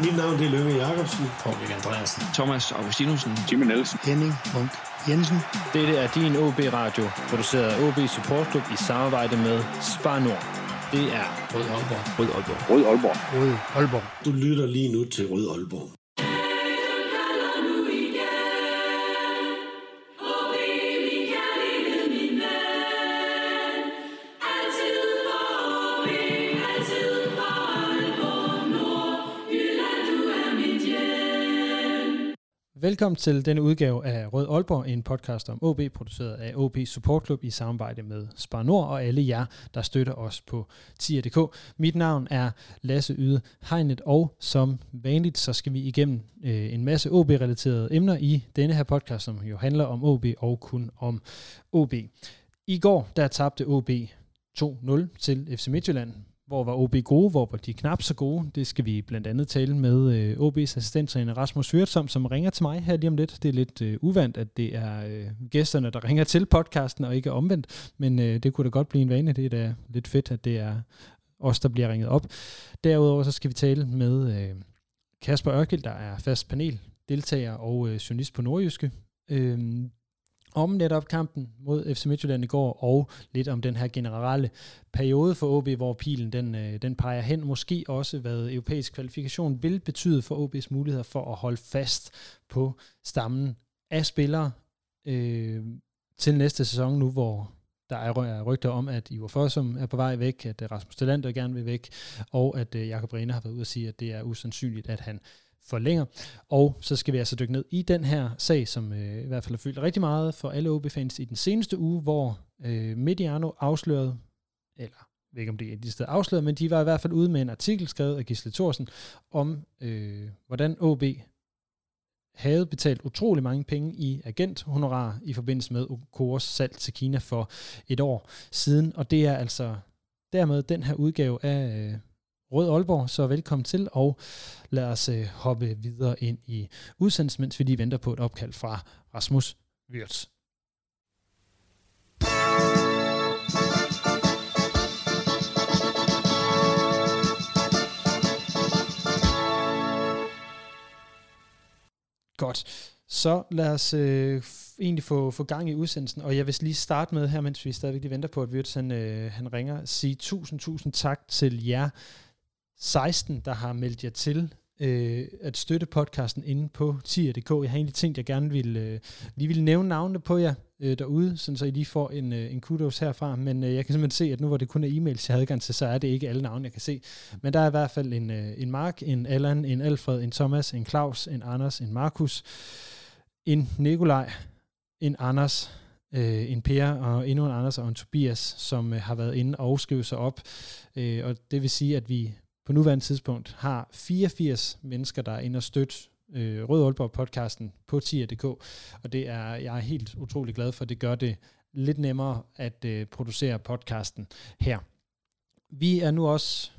Mit navn det er Lønge Jacobsen. Paul Andreasen. Thomas Augustinusen. Jimmy Nielsen. Henning Munk Jensen. Dette er din OB Radio, produceret af OB Support Club i samarbejde med Spar Nord. Det er Rød Aalborg. Rød Aalborg. Rød Aalborg. Rød Aalborg. Du lytter lige nu til Rød Aalborg. Velkommen til denne udgave af Rød Aalborg, en podcast om OB, produceret af OB Support Club i samarbejde med Spar Nord og alle jer, der støtter os på tier.dk. Mit navn er Lasse Yde Hegnet, og som vanligt, så skal vi igennem øh, en masse OB-relaterede emner i denne her podcast, som jo handler om OB og kun om OB. I går, der tabte OB 2-0 til FC Midtjylland. Hvor var OB gode, hvor var de knap så gode? Det skal vi blandt andet tale med øh, OB's assistenttræner Rasmus Hyrtsom, som ringer til mig her lige om lidt. Det er lidt øh, uvandt, at det er øh, gæsterne, der ringer til podcasten, og ikke omvendt. Men øh, det kunne da godt blive en vane. Det er da lidt fedt, at det er os, der bliver ringet op. Derudover så skal vi tale med øh, Kasper Ørkild, der er fast panel, deltager og øh, journalist på Nordjyske. Øh, om netop kampen mod FC Midtjylland i går, og lidt om den her generelle periode for OB, hvor pilen den, øh, den peger hen. Måske også, hvad europæisk kvalifikation vil betyde for OB's muligheder for at holde fast på stammen af spillere øh, til næste sæson nu, hvor der er rygter om, at Ivar Fossum er på vej væk, at øh, Rasmus Delander gerne vil væk, og at øh, Jakob Rehne har været ude at sige, at det er usandsynligt, at han forlænger. Og så skal vi altså dykke ned i den her sag, som øh, i hvert fald har fyldt rigtig meget for alle OB-fans i den seneste uge, hvor øh, Mediano afslørede, eller jeg ved ikke om det er de steder afsløret, men de var i hvert fald ude med en artikel skrevet af Gisle Thorsen om, øh, hvordan OB havde betalt utrolig mange penge i agenthonorar i forbindelse med Okores salg til Kina for et år siden. Og det er altså dermed den her udgave af øh, Rød Aalborg, så velkommen til, og lad os øh, hoppe videre ind i udsendelsen, mens vi lige venter på et opkald fra Rasmus Wirtz. Godt. Så lad os øh, egentlig få, få gang i udsendelsen, og jeg vil lige starte med her, mens vi stadigvæk lige venter på, at Wirtz han, øh, han ringer, sige tusind, tusind tak til jer, 16, der har meldt jer til øh, at støtte podcasten inde på tier.dk. Jeg har egentlig tænkt, at jeg gerne ville, øh, lige ville nævne navnene på jer øh, derude, sådan så I lige får en, øh, en kudos herfra. Men øh, jeg kan simpelthen se, at nu hvor det kun er e-mails, jeg har adgang til, så er det ikke alle navne, jeg kan se. Men der er i hvert fald en, øh, en Mark, en Allan, en Alfred, en Thomas, en Claus, en Anders, en Markus, en Nikolaj, en Anders, øh, en Per og endnu en Anders og en Tobias, som øh, har været inde og skrive sig op. Øh, og det vil sige, at vi på nuværende tidspunkt har 84 mennesker, der er inde og støtte øh, Rød Aalborg podcasten på tier.dk, og det er jeg er helt utrolig glad for. Det gør det lidt nemmere at øh, producere podcasten her. Vi er nu også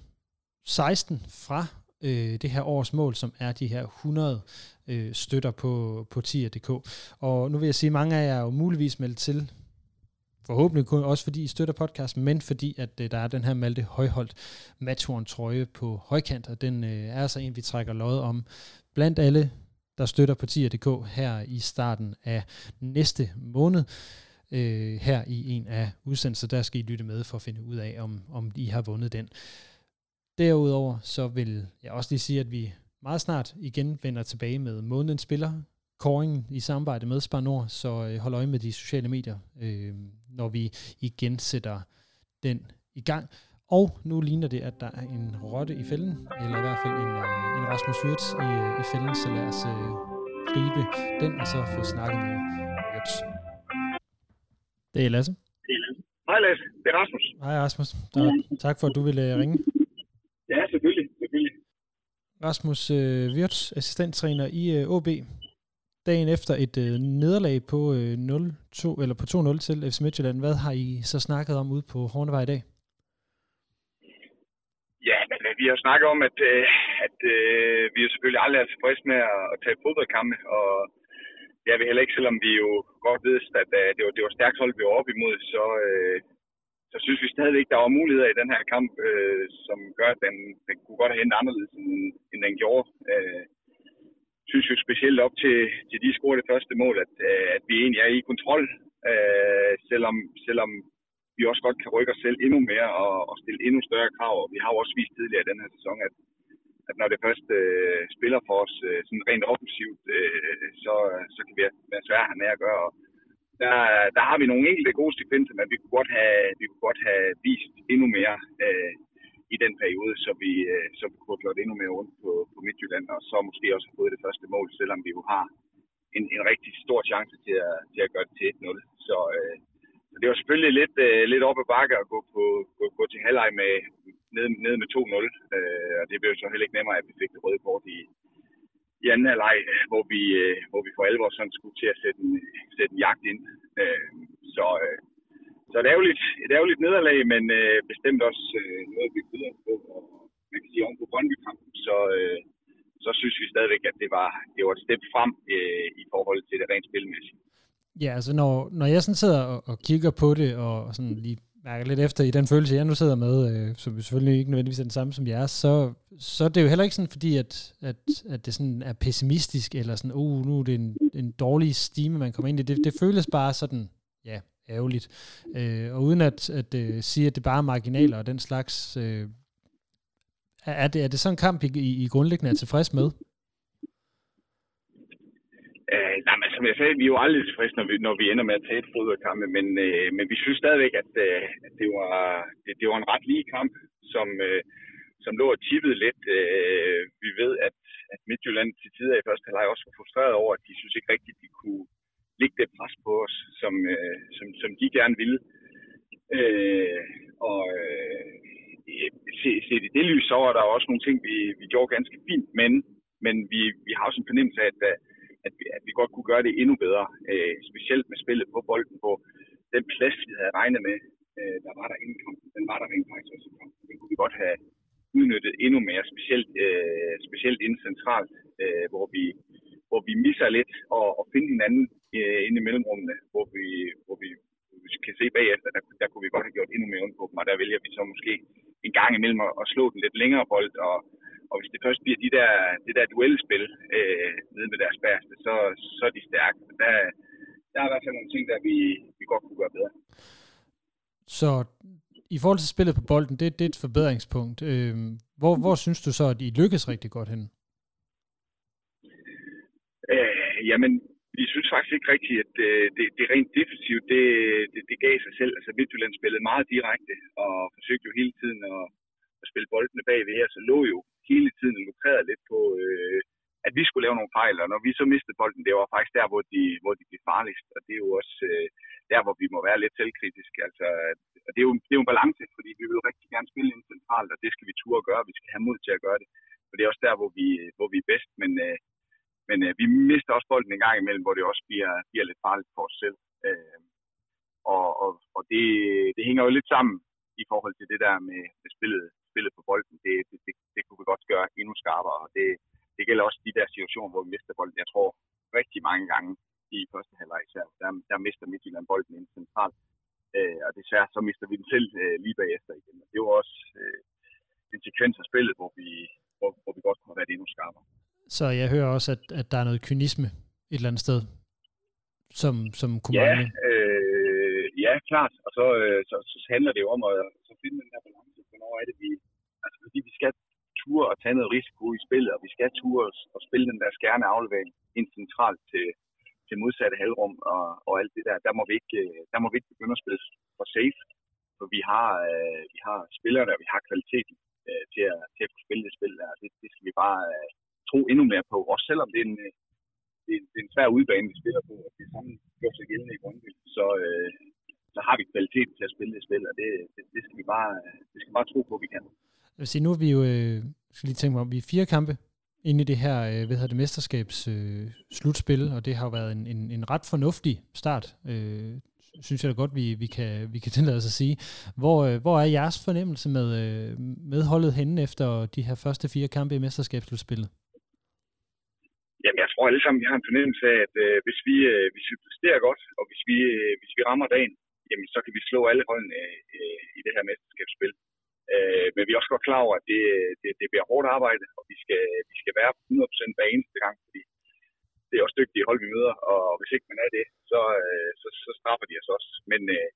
16 fra øh, det her års mål, som er de her 100 øh, støtter på, på tier.dk. Og nu vil jeg sige, at mange af jer er jo muligvis meldt til Forhåbentlig kun også fordi I støtter podcasten, men fordi at øh, der er den her Malte Højholdt matchhorn trøje på højkant, og den øh, er altså en, vi trækker lod om blandt alle, der støtter partier.dk her i starten af næste måned. Øh, her i en af udsendelser, der skal I lytte med for at finde ud af, om, om I har vundet den. Derudover så vil jeg også lige sige, at vi meget snart igen vender tilbage med månedens spiller, kåringen i samarbejde med Spar Nord, så øh, hold øje med de sociale medier, øh, når vi igen sætter den i gang. Og nu ligner det, at der er en rotte i fælden, eller i hvert fald en, øh, en Rasmus Wirtz i, i fælden, så lad os øh, gribe den, og så få snakket med Wirtz. Det er Lasse. Hej Lasse, det er Rasmus. Hej Rasmus. Tak, tak for, at du ville øh, ringe. Ja, selvfølgelig. selvfølgelig. Rasmus øh, Wirtz, assistenttræner i øh, OB dagen efter et øh, nederlag på øh, 0-2 eller på 2-0 til FC Midtjylland. Hvad har I så snakket om ude på Hornevej i dag? Ja, men øh, vi har snakket om, at, øh, at øh, vi er selvfølgelig aldrig er tilfredse med at, at tage fodboldkampe, og det er vi heller ikke, selvom vi jo godt ved, at øh, det var, det var stærkt hold, vi var op imod, så, øh, så synes vi stadigvæk, der var muligheder i den her kamp, øh, som gør, at den, den kunne godt have hentet anderledes, end, end den gjorde. Øh, synes jo specielt op til, til de scorede det første mål, at, øh, at vi egentlig er i kontrol, øh, selvom, selvom vi også godt kan rykke os selv endnu mere og, og stille endnu større krav. Og vi har jo også vist tidligere i den her sæson, at, at når det først øh, spiller for os øh, sådan rent offensivt, øh, så, så kan vi være svære at have med at gøre. Og der, der har vi nogle enkelte gode sekvenser, men vi kunne godt have, vi kunne godt have vist endnu mere øh, i den periode, så vi, øh, så vi kunne have gjort endnu mere rundt på, på Midtjylland, og så måske også fået det første mål, selvom vi jo har en, en rigtig stor chance til at, til at gøre det til 1-0. Så, øh, så det var selvfølgelig lidt, øh, lidt op ad bakke at gå, på, gå, gå til halvleg med, ned, nede med 2-0, øh, og det blev så heller ikke nemmere, at vi fik det røde kort i, i anden halvleg, hvor vi, øh, hvor vi for alvor sådan skulle til at sætte en, sætte en jagt ind. Øh, så, øh, så er ærgerligt, et ærgerligt nederlag, men øh, bestemt også øh, noget, vi videre på. Og man kan sige, oven på brøndby så, øh, så synes vi stadigvæk, at det var, det var et step frem øh, i forhold til det rent spilmæssige. Ja, altså når, når jeg sådan sidder og, og kigger på det, og sådan lige mærker lidt efter i den følelse, jeg nu sidder med, øh, som selvfølgelig ikke nødvendigvis er den samme som jeres, så, så det er jo heller ikke sådan, fordi at, at, at det sådan er pessimistisk, eller sådan, oh, nu er det en, en dårlig stime, man kommer ind i. Det, det føles bare sådan, ja, ærgerligt. Øh, og uden at, at øh, sige, at det bare er marginaler og den slags, øh, er, det, er det sådan en kamp, I, I grundlæggende er tilfreds med? Øh, nej, men som jeg sagde, vi er jo aldrig tilfredse, når vi, når vi ender med at tage et fodboldkamp, men, øh, men vi synes stadigvæk, at, øh, at det, var, det, det var en ret lige kamp, som, øh, som lå og tippede lidt. Øh, vi ved, at, at Midtjylland til tider i første halvleg også var frustreret over, at de synes ikke rigtigt, de kunne lægge det pres på os, som, øh, som, som de gerne ville. Øh, og øh, set se i det lys, så var der også nogle ting, vi, vi gjorde ganske fint, men, men vi, vi har også en fornemmelse af, at, øh, at, vi, at vi godt kunne gøre det endnu bedre, øh, specielt med spillet på bolden på den plads, vi havde regnet med, øh, der var der inden kampen, den var der rent faktisk også i kampen. Den kunne vi godt have udnyttet endnu mere, specielt, øh, specielt inden centralt, øh, hvor, vi, hvor vi misser lidt og, og finde hinanden øh, inde i mellemrummene, hvor vi, hvor vi, vi kan se bagefter, der, der kunne vi godt have gjort endnu mere ondt på dem, og der vælger vi så måske en gang imellem at, at slå den lidt længere bold, og, og hvis det først bliver de der, det der duellespil øh, nede med deres bærste, så, så er de stærke. Der, der er i hvert fald nogle ting, der vi, vi godt kunne gøre bedre. Så i forhold til spillet på bolden, det, det er et forbedringspunkt. Øh, hvor, hvor synes du så, at I lykkes rigtig godt hen? Øh, jamen, vi synes faktisk ikke rigtigt, at øh, det, det, det rent defensivt, det, det, det gav sig selv. Altså Midtjylland spillede meget direkte og forsøgte jo hele tiden at, at spille boldene bagved her, så lå jo hele tiden lukreret lidt på, øh, at vi skulle lave nogle fejl, og når vi så mistede bolden, det var faktisk der, hvor de, hvor de blev farligst, og det er jo også øh, der, hvor vi må være lidt selvkritiske. Altså, og det er, jo, det er jo en balance, fordi vi vil jo rigtig gerne spille ind centralt, og det skal vi turde gøre, vi skal have mod til at gøre det. Og det er også der, hvor vi, hvor vi er bedst, men, øh, men øh, vi mister også bolden en gang imellem, hvor det også bliver, bliver lidt farligt for os selv. Øh, og og, og det, det hænger jo lidt sammen i forhold til det der med, med spillet, spillet på bolden. Det, det, det, det kunne vi godt gøre endnu skarpere, og det, det gælder også de der situationer, hvor vi mister bolden. Jeg tror rigtig mange gange i første halvleg især, der, der mister Midtjylland bolden ind centralt. Øh, og desværre så mister vi den selv øh, lige bagefter igen. Og det var også øh, en sekvens af spillet, hvor vi, hvor, hvor vi godt kunne have været endnu skarpere. Så jeg hører også, at, at der er noget kynisme et eller andet sted, som, som kunne ja, mangle. Øh, ja, klart. Og så, øh, så, så handler det jo om at så finde den her balance. Hvornår er det, vi... Altså, fordi vi skal ture og tage noget risiko i spillet, og vi skal ture og spille den der skærne aflevering ind centralt til, til modsatte halvrum og, og alt det der. Der må, vi ikke, der må vi ikke begynde at spille for safe, for vi har, øh, vi har spillere der, vi har kvaliteten øh, til, at, til at kunne spille det spil der. Det, det skal vi bare øh, tro endnu mere på, også selvom det er en, øh, det er, det er en svær udbane, vi spiller på, og det samme gjort sig gældende i Brøndby, så, øh, så har vi kvaliteten til at spille det spil, og det, det, det, skal vi bare, det skal vi bare tro på, at vi kan. Jeg vil sige, nu er vi jo, øh, skal lige tænke mig om, vi er fire kampe inde i det her, øh, hvad hedder det, mesterskabs øh, slutspil, og det har jo været en, en, en ret fornuftig start, øh, synes jeg da godt, vi, vi, kan, vi kan tillade os at sige. Hvor, øh, hvor er jeres fornemmelse med, øh, med holdet henne efter de her første fire kampe i mesterskabsslutspillet? Jamen, jeg tror alle sammen, vi har en fornemmelse af, at øh, hvis, vi, øh, hvis vi præsterer godt, og hvis vi, øh, hvis vi rammer dagen, jamen, så kan vi slå alle holdene øh, øh, i det her mesterskabsspil. Øh, men vi er også godt klar over, at det, øh, det, det bliver hårdt arbejde, og vi skal, vi skal være 100% hver eneste gang, fordi det er også dygtige hold, vi møder, og hvis ikke man er det, så, øh, så, så straffer de os også. Men, øh,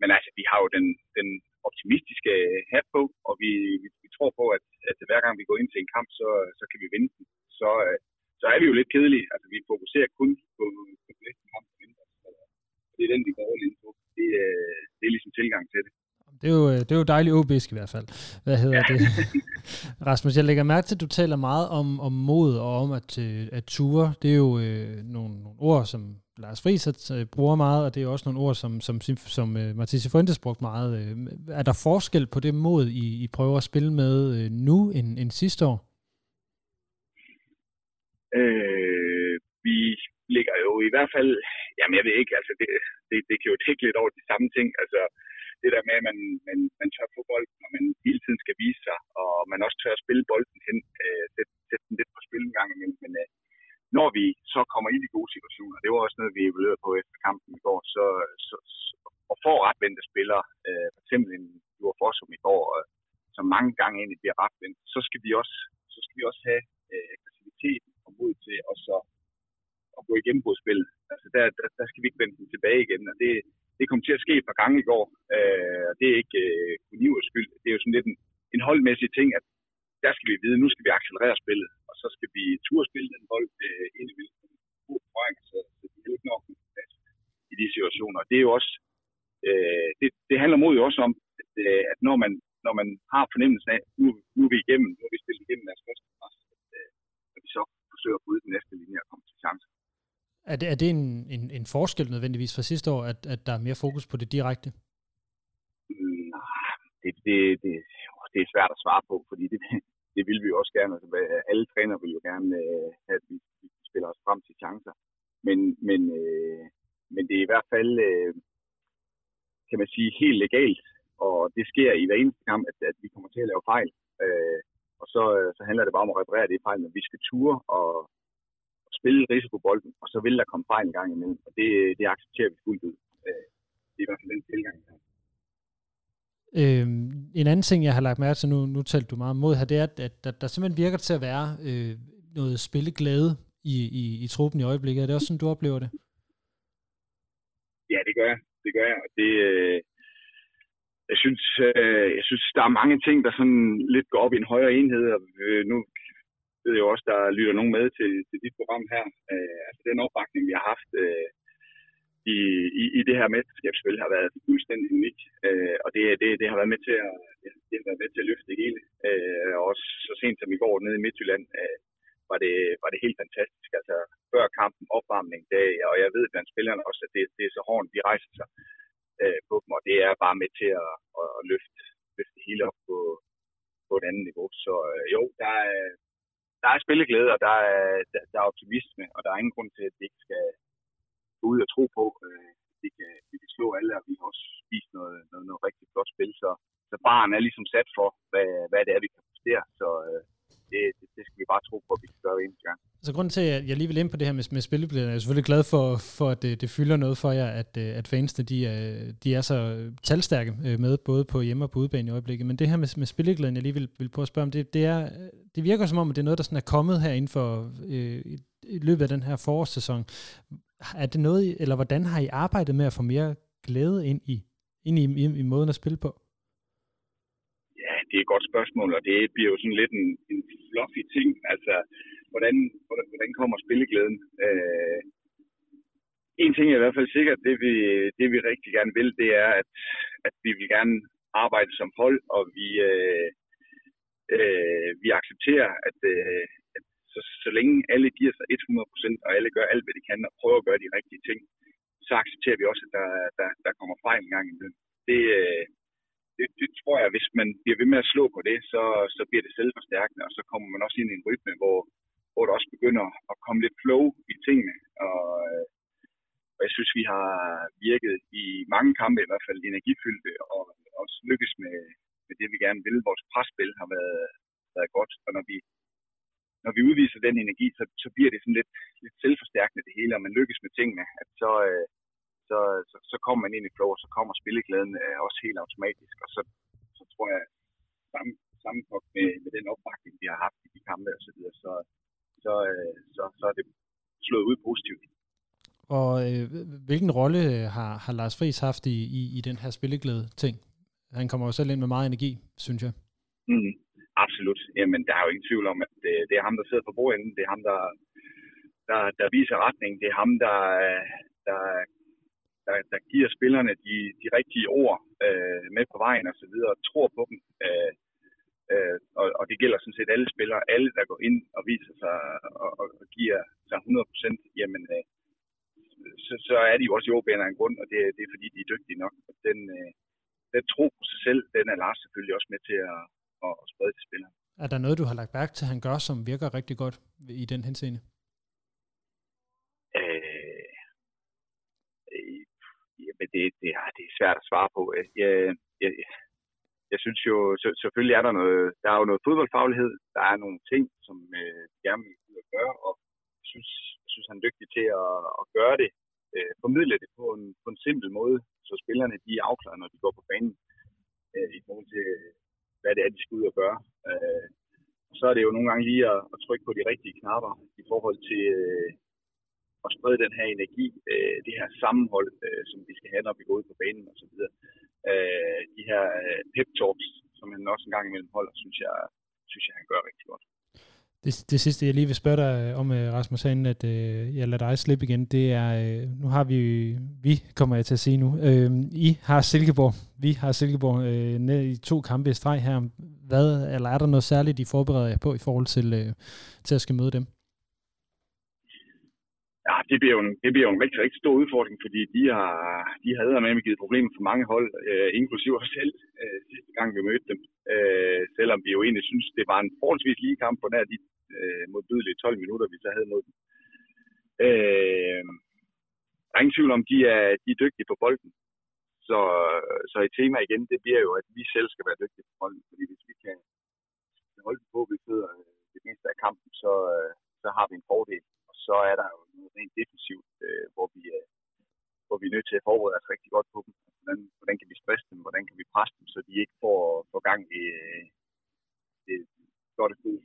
men altså, vi har jo den, den optimistiske øh, hat på, og vi, vi, vi tror på, at, at hver gang vi går ind til en kamp, så, så kan vi vinde den. Så, øh, så er vi jo lidt kedelige. Altså, vi fokuserer kun på, på næste kamp. Det er den, vi går all ind på. Det, øh, det er ligesom tilgang til det. Det er jo, det er jo dejligt OB'sk i hvert fald. Hvad hedder ja. det? Rasmus, jeg lægger mærke til, at du taler meget om, om mod og om at, øh, at ture. Det er jo øh, nogle, nogle ord, som Lars Friis øh, bruger meget, og det er også nogle ord, som, som, som uh, Mathis Fuentes brugt meget. Er der forskel på det mod, I, I prøver at spille med uh, nu end, end sidste år? Øh, vi ligger jo i hvert fald, jamen jeg ved ikke, altså det, det, det kan jo tække lidt over de samme ting. Altså det der med, at man, man, man tør få bolden, og man hele tiden skal vise sig, og man også tør at spille bolden hen, øh, sætte, sætte den lidt på spil en gang imellem. Men øh, når vi så kommer ind i gode situationer, det var også noget, vi evaluerede på efter kampen i går, så, så, så og får retvendte spillere, øh, for eksempel en Jure Forsum i går, øh, som mange gange egentlig bliver retvendt, så skal vi også, så skal vi også have øh, aggressiviteten og ud til og så, at gå igennem på spillet. Altså der, der, der, skal vi ikke vende den tilbage igen, og det, det kom til at ske et par gange i går. Øh, og det er ikke øh, Univers skyld. Det er jo sådan lidt en, en holdmæssig ting, at der skal vi vide, nu skal vi accelerere spillet, og så skal vi turde spille den bold øh, ind i hvilken god så, det er ikke nok i de situationer. Det er jo også, øh, det, det handler mod jo også om, at, øh, at når man når man har fornemmelsen af, nu, nu er vi igennem, nu er vi spillet igennem deres første pres, forsøger at bryde den næste linje og komme til chancer. Er det, er det en, en, en forskel nødvendigvis fra sidste år, at, at der er mere fokus på det direkte? Mm, det, det, det, det er svært at svare på, fordi det, det vil vi jo også gerne. Altså, alle træner vil jo gerne øh, have, at vi, vi spiller os frem til chancer. Men, men, øh, men det er i hvert fald, øh, kan man sige, helt legalt. Og det sker i hver eneste kamp, at, at vi kommer til at lave fejl. Øh, og så, øh, så handler det bare om at reparere det fejl, men vi skal ture og, spille risikobolden, og så vil der komme fejl en gang imellem, og det, det accepterer vi fuldt ud. Øh, det er i hvert fald den tilgang, her. Øhm, en anden ting, jeg har lagt mærke til, nu, nu talte du meget mod her, det er, at der, der simpelthen virker til at være øh, noget spilleglæde i, i, i truppen i øjeblikket. Er det også sådan, du oplever det? Ja, det gør jeg. Det gør jeg. Og det, øh, jeg synes, øh, jeg synes, der er mange ting, der sådan lidt går op i en højere enhed, og øh, nu ved jo også, der lytter nogen med til, til dit program her. Øh, altså den opbakning, vi har haft øh, i, i, i det her mesterskabsspil, har været fuldstændig unik. Øh, og det, det, det, har været med til at, det har været med til at løfte det hele. Øh, også så sent som i går nede i Midtjylland, øh, var, det, var det helt fantastisk. Altså før kampen, opvarmning, det, og jeg ved blandt spillerne også, at det, det er så hårdt, de rejser sig øh, på dem, og det er bare med til at, at, at løfte, løfte hele op på, på et andet niveau. Så øh, jo, der er, der er spilleglæde, og der er, der, der er optimisme, og der er ingen grund til, at vi ikke skal gå ud og tro på, øh, vi kan, vi kan slå alle, og vi har også spist noget, noget, noget rigtig flot spil. Så, så barn er ligesom sat for, hvad, hvad det er, vi kan præstere. Så øh, det, det, det skal vi bare tro på, at vi kan gøre en gang. Så grunden til, at jeg lige vil ind på det her med, med spillebilledet, er jeg selvfølgelig glad for, for at det, det fylder noget for jer, at, øh, at fansene de er, de er så talstærke øh, med, både på hjemme- og på udebane i øjeblikket. Men det her med, med spilleglæden, jeg lige vil, vil prøve at spørge om, det, det, er, det virker som om, at det er noget, der sådan er kommet her inden for øh, i, i løbet af den her forårssæson. Er det noget, eller hvordan har I arbejdet med at få mere glæde ind i, ind i, i, i måden at spille på? Det er et godt spørgsmål, og det bliver jo sådan lidt en, en fluffy ting. Altså, hvordan, hvordan kommer spilleglæden? Øh, en ting er i hvert fald sikkert, det vi, det vi rigtig gerne vil, det er, at, at vi vil gerne arbejde som hold, og vi, øh, øh, vi accepterer, at, øh, at så, så længe alle giver sig 100%, og alle gør alt, hvad de kan, og prøver at gøre de rigtige ting, så accepterer vi også, at der, der, der kommer fejl en gang imellem. Det, øh, det, det tror jeg, hvis man bliver ved med at slå på det, så, så bliver det selvforstærkende, og så kommer man også ind i en rytme, hvor, hvor der også begynder at komme lidt flow i tingene. Og, øh, og jeg synes, vi har virket i mange kampe, i hvert fald energifyldte, og også lykkes med, med det, vi gerne vil. Vores presspil har været, været godt, og når vi, når vi udviser den energi, så, så bliver det sådan lidt, lidt selvforstærkende det hele, og man lykkes med tingene, at så, øh, så, så, så kommer man ind i flow, og så kommer spilleglæden øh, også helt automatisk, og så, så tror jeg, sammen, sammenkogt med, med den opbakning, vi har haft i de kampe og så videre, så, så er det slået ud positivt. Og øh, hvilken rolle har, har Lars Friis haft i, i, i den her spilleglæde ting? Han kommer jo selv ind med meget energi, synes jeg. Mm, absolut. Jamen, der er jo ingen tvivl om, at det, det er ham, der sidder på bordenden. Det er ham, der, der, der viser retning. Det er ham, der, der, der, der giver spillerne de, de rigtige ord øh, med på vejen og så videre, og tror på dem. Øh, øh, og, og det gælder sådan set alle spillere. Alle, der går ind og viser sig og, og, og giver sig 100 procent, jamen, øh, så, så er de jo også i af en grund, og det, det er fordi, de er dygtige nok. Og den, øh, den tro på sig selv, den er Lars selvfølgelig også med til at, at, at sprede til spillerne. Er der noget, du har lagt mærke til, han gør, som virker rigtig godt i den henseende? Øh, men det, det, er, det er svært at svare på. Jeg, jeg, jeg synes jo, så, selvfølgelig er der noget, der er jo noget fodboldfaglighed, der er nogle ting, som øh, gerne vil gøre, og jeg synes, jeg synes, han er dygtig til at, at gøre det, øh, formidle det på en, på en simpel måde, så spillerne de er afklaret, når de går på banen, øh, i forhold til, hvad det er, de skal ud og gøre. Øh, så er det jo nogle gange lige at, at trykke på de rigtige knapper i forhold til øh, at sprede den her energi, øh, det her sammenhold, øh, som vi skal have, når vi går ud på banen osv. Øh, de her øh, pep talks, som han også en gang imellem holder, synes jeg, synes jeg, han gør rigtig godt. Det, det sidste, jeg lige vil spørge dig øh, om, øh, Rasmus Hagen, at øh, jeg lader dig slippe igen, det er, øh, nu har vi, vi kommer jeg til at sige nu, øh, I har Silkeborg, vi har Silkeborg øh, ned i to kampe i streg her. Hvad, eller er der noget særligt, I forbereder jer på i forhold til, øh, til at skal møde dem? Det bliver jo en, det bliver jo en rigtig, rigtig stor udfordring, fordi de har, de har med givet problemer for mange hold, øh, inklusive os selv, øh, sidste gang vi mødte dem. Øh, selvom vi jo egentlig synes, det var en forholdsvis lige kamp på nær de øh, modbydelige 12 minutter, vi så havde mod dem. Øh, der er ingen tvivl om, de er, de er dygtige på bolden. Så, så et tema igen, det bliver jo, at vi selv skal være dygtige på bolden. Fordi hvis vi kan holde på, vi sidder øh, det meste af kampen, så, øh, så har vi en fordel. Så er der jo noget rent defensivt, øh, hvor, vi, øh, hvor vi er nødt til at forberede os rigtig godt på dem. Altså, hvordan, hvordan kan vi stresse dem, hvordan kan vi presse dem, så de ikke får, får gang i øh, det flotte fod.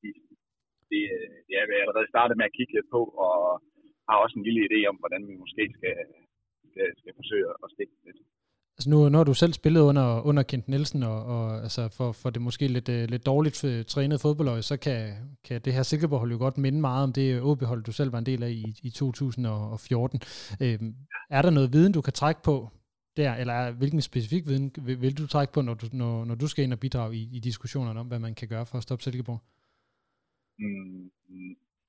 Det, det, det er vi allerede startet med at kigge lidt på, og har også en lille idé om, hvordan vi måske skal, skal, skal forsøge at stikke lidt. Altså nu, når du selv spillede under, under Kent Nielsen, og, og altså for, for det måske lidt, øh, lidt dårligt øh, trænet fodboldøje, så kan, kan det her Silkeborg-hold jo godt minde meget om det øh, OB-hold, du selv var en del af i, i 2014. Øh, er der noget viden, du kan trække på der, eller er, hvilken specifik viden vil, vil du trække på, når du, når, når du skal ind og bidrage i, i diskussionerne om, hvad man kan gøre for at stoppe Silkeborg? Mm,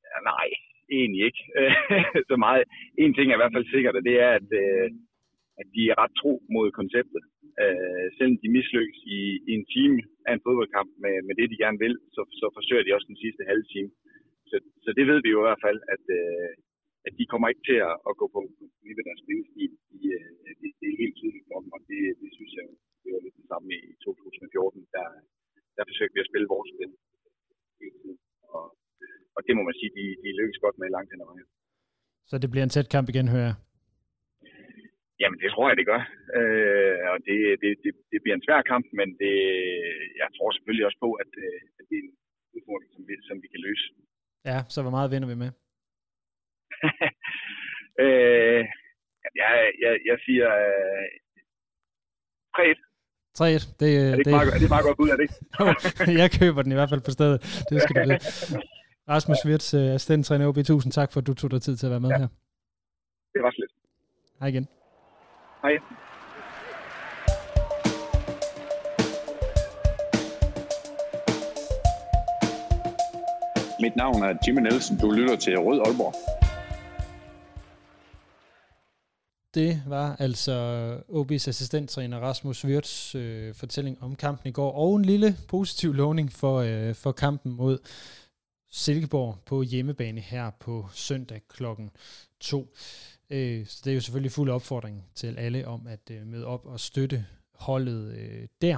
ja, nej, egentlig ikke. så meget. En ting er i hvert fald sikkert, og det er, at øh, at de er ret tro mod konceptet. Øh, selvom de mislykkes i, i en time af en fodboldkamp med, med det, de gerne vil, så, så forsøger de også den sidste halve time. Så, så det ved vi jo i hvert fald, at, øh, at de kommer ikke til at, at gå på med deres spillestil. De, øh, det, det er helt tydeligt for dem, og det, det synes jeg, det var lidt det samme i 2014. Der, der forsøgte vi at spille vores spil Og, og det må man sige, de, de lykkes godt med langt hen ad vejen. Så det bliver en tæt kamp igen, hører jeg? Jamen, det tror jeg, det gør. Øh, og det, det, det, det bliver en svær kamp, men det, jeg tror selvfølgelig også på, at, øh, at det er en udfordring, som vi, som vi kan løse. Ja, så hvor meget vinder vi med? øh, jeg, jeg, jeg siger øh, 3-1. 3-1. Det, er, det det... Meget, er det meget godt bud, er det jeg køber den i hvert fald på stedet. Det skal du vide. Rasmus Wirtz, øh, assistenttræner OB, tusind tak for, at du tog dig tid til at være med ja. her. Det var slet. Hej igen. Hej. Mit navn er Jimmy Nielsen. Du lytter til Rød Aalborg. Det var altså OB's assistenttræner Rasmus Wirtz øh, fortælling om kampen i går, og en lille positiv lovning for, øh, for kampen mod Silkeborg på hjemmebane her på søndag klokken 2. Øh, så det er jo selvfølgelig fuld opfordring til alle om at øh, møde op og støtte holdet øh, der.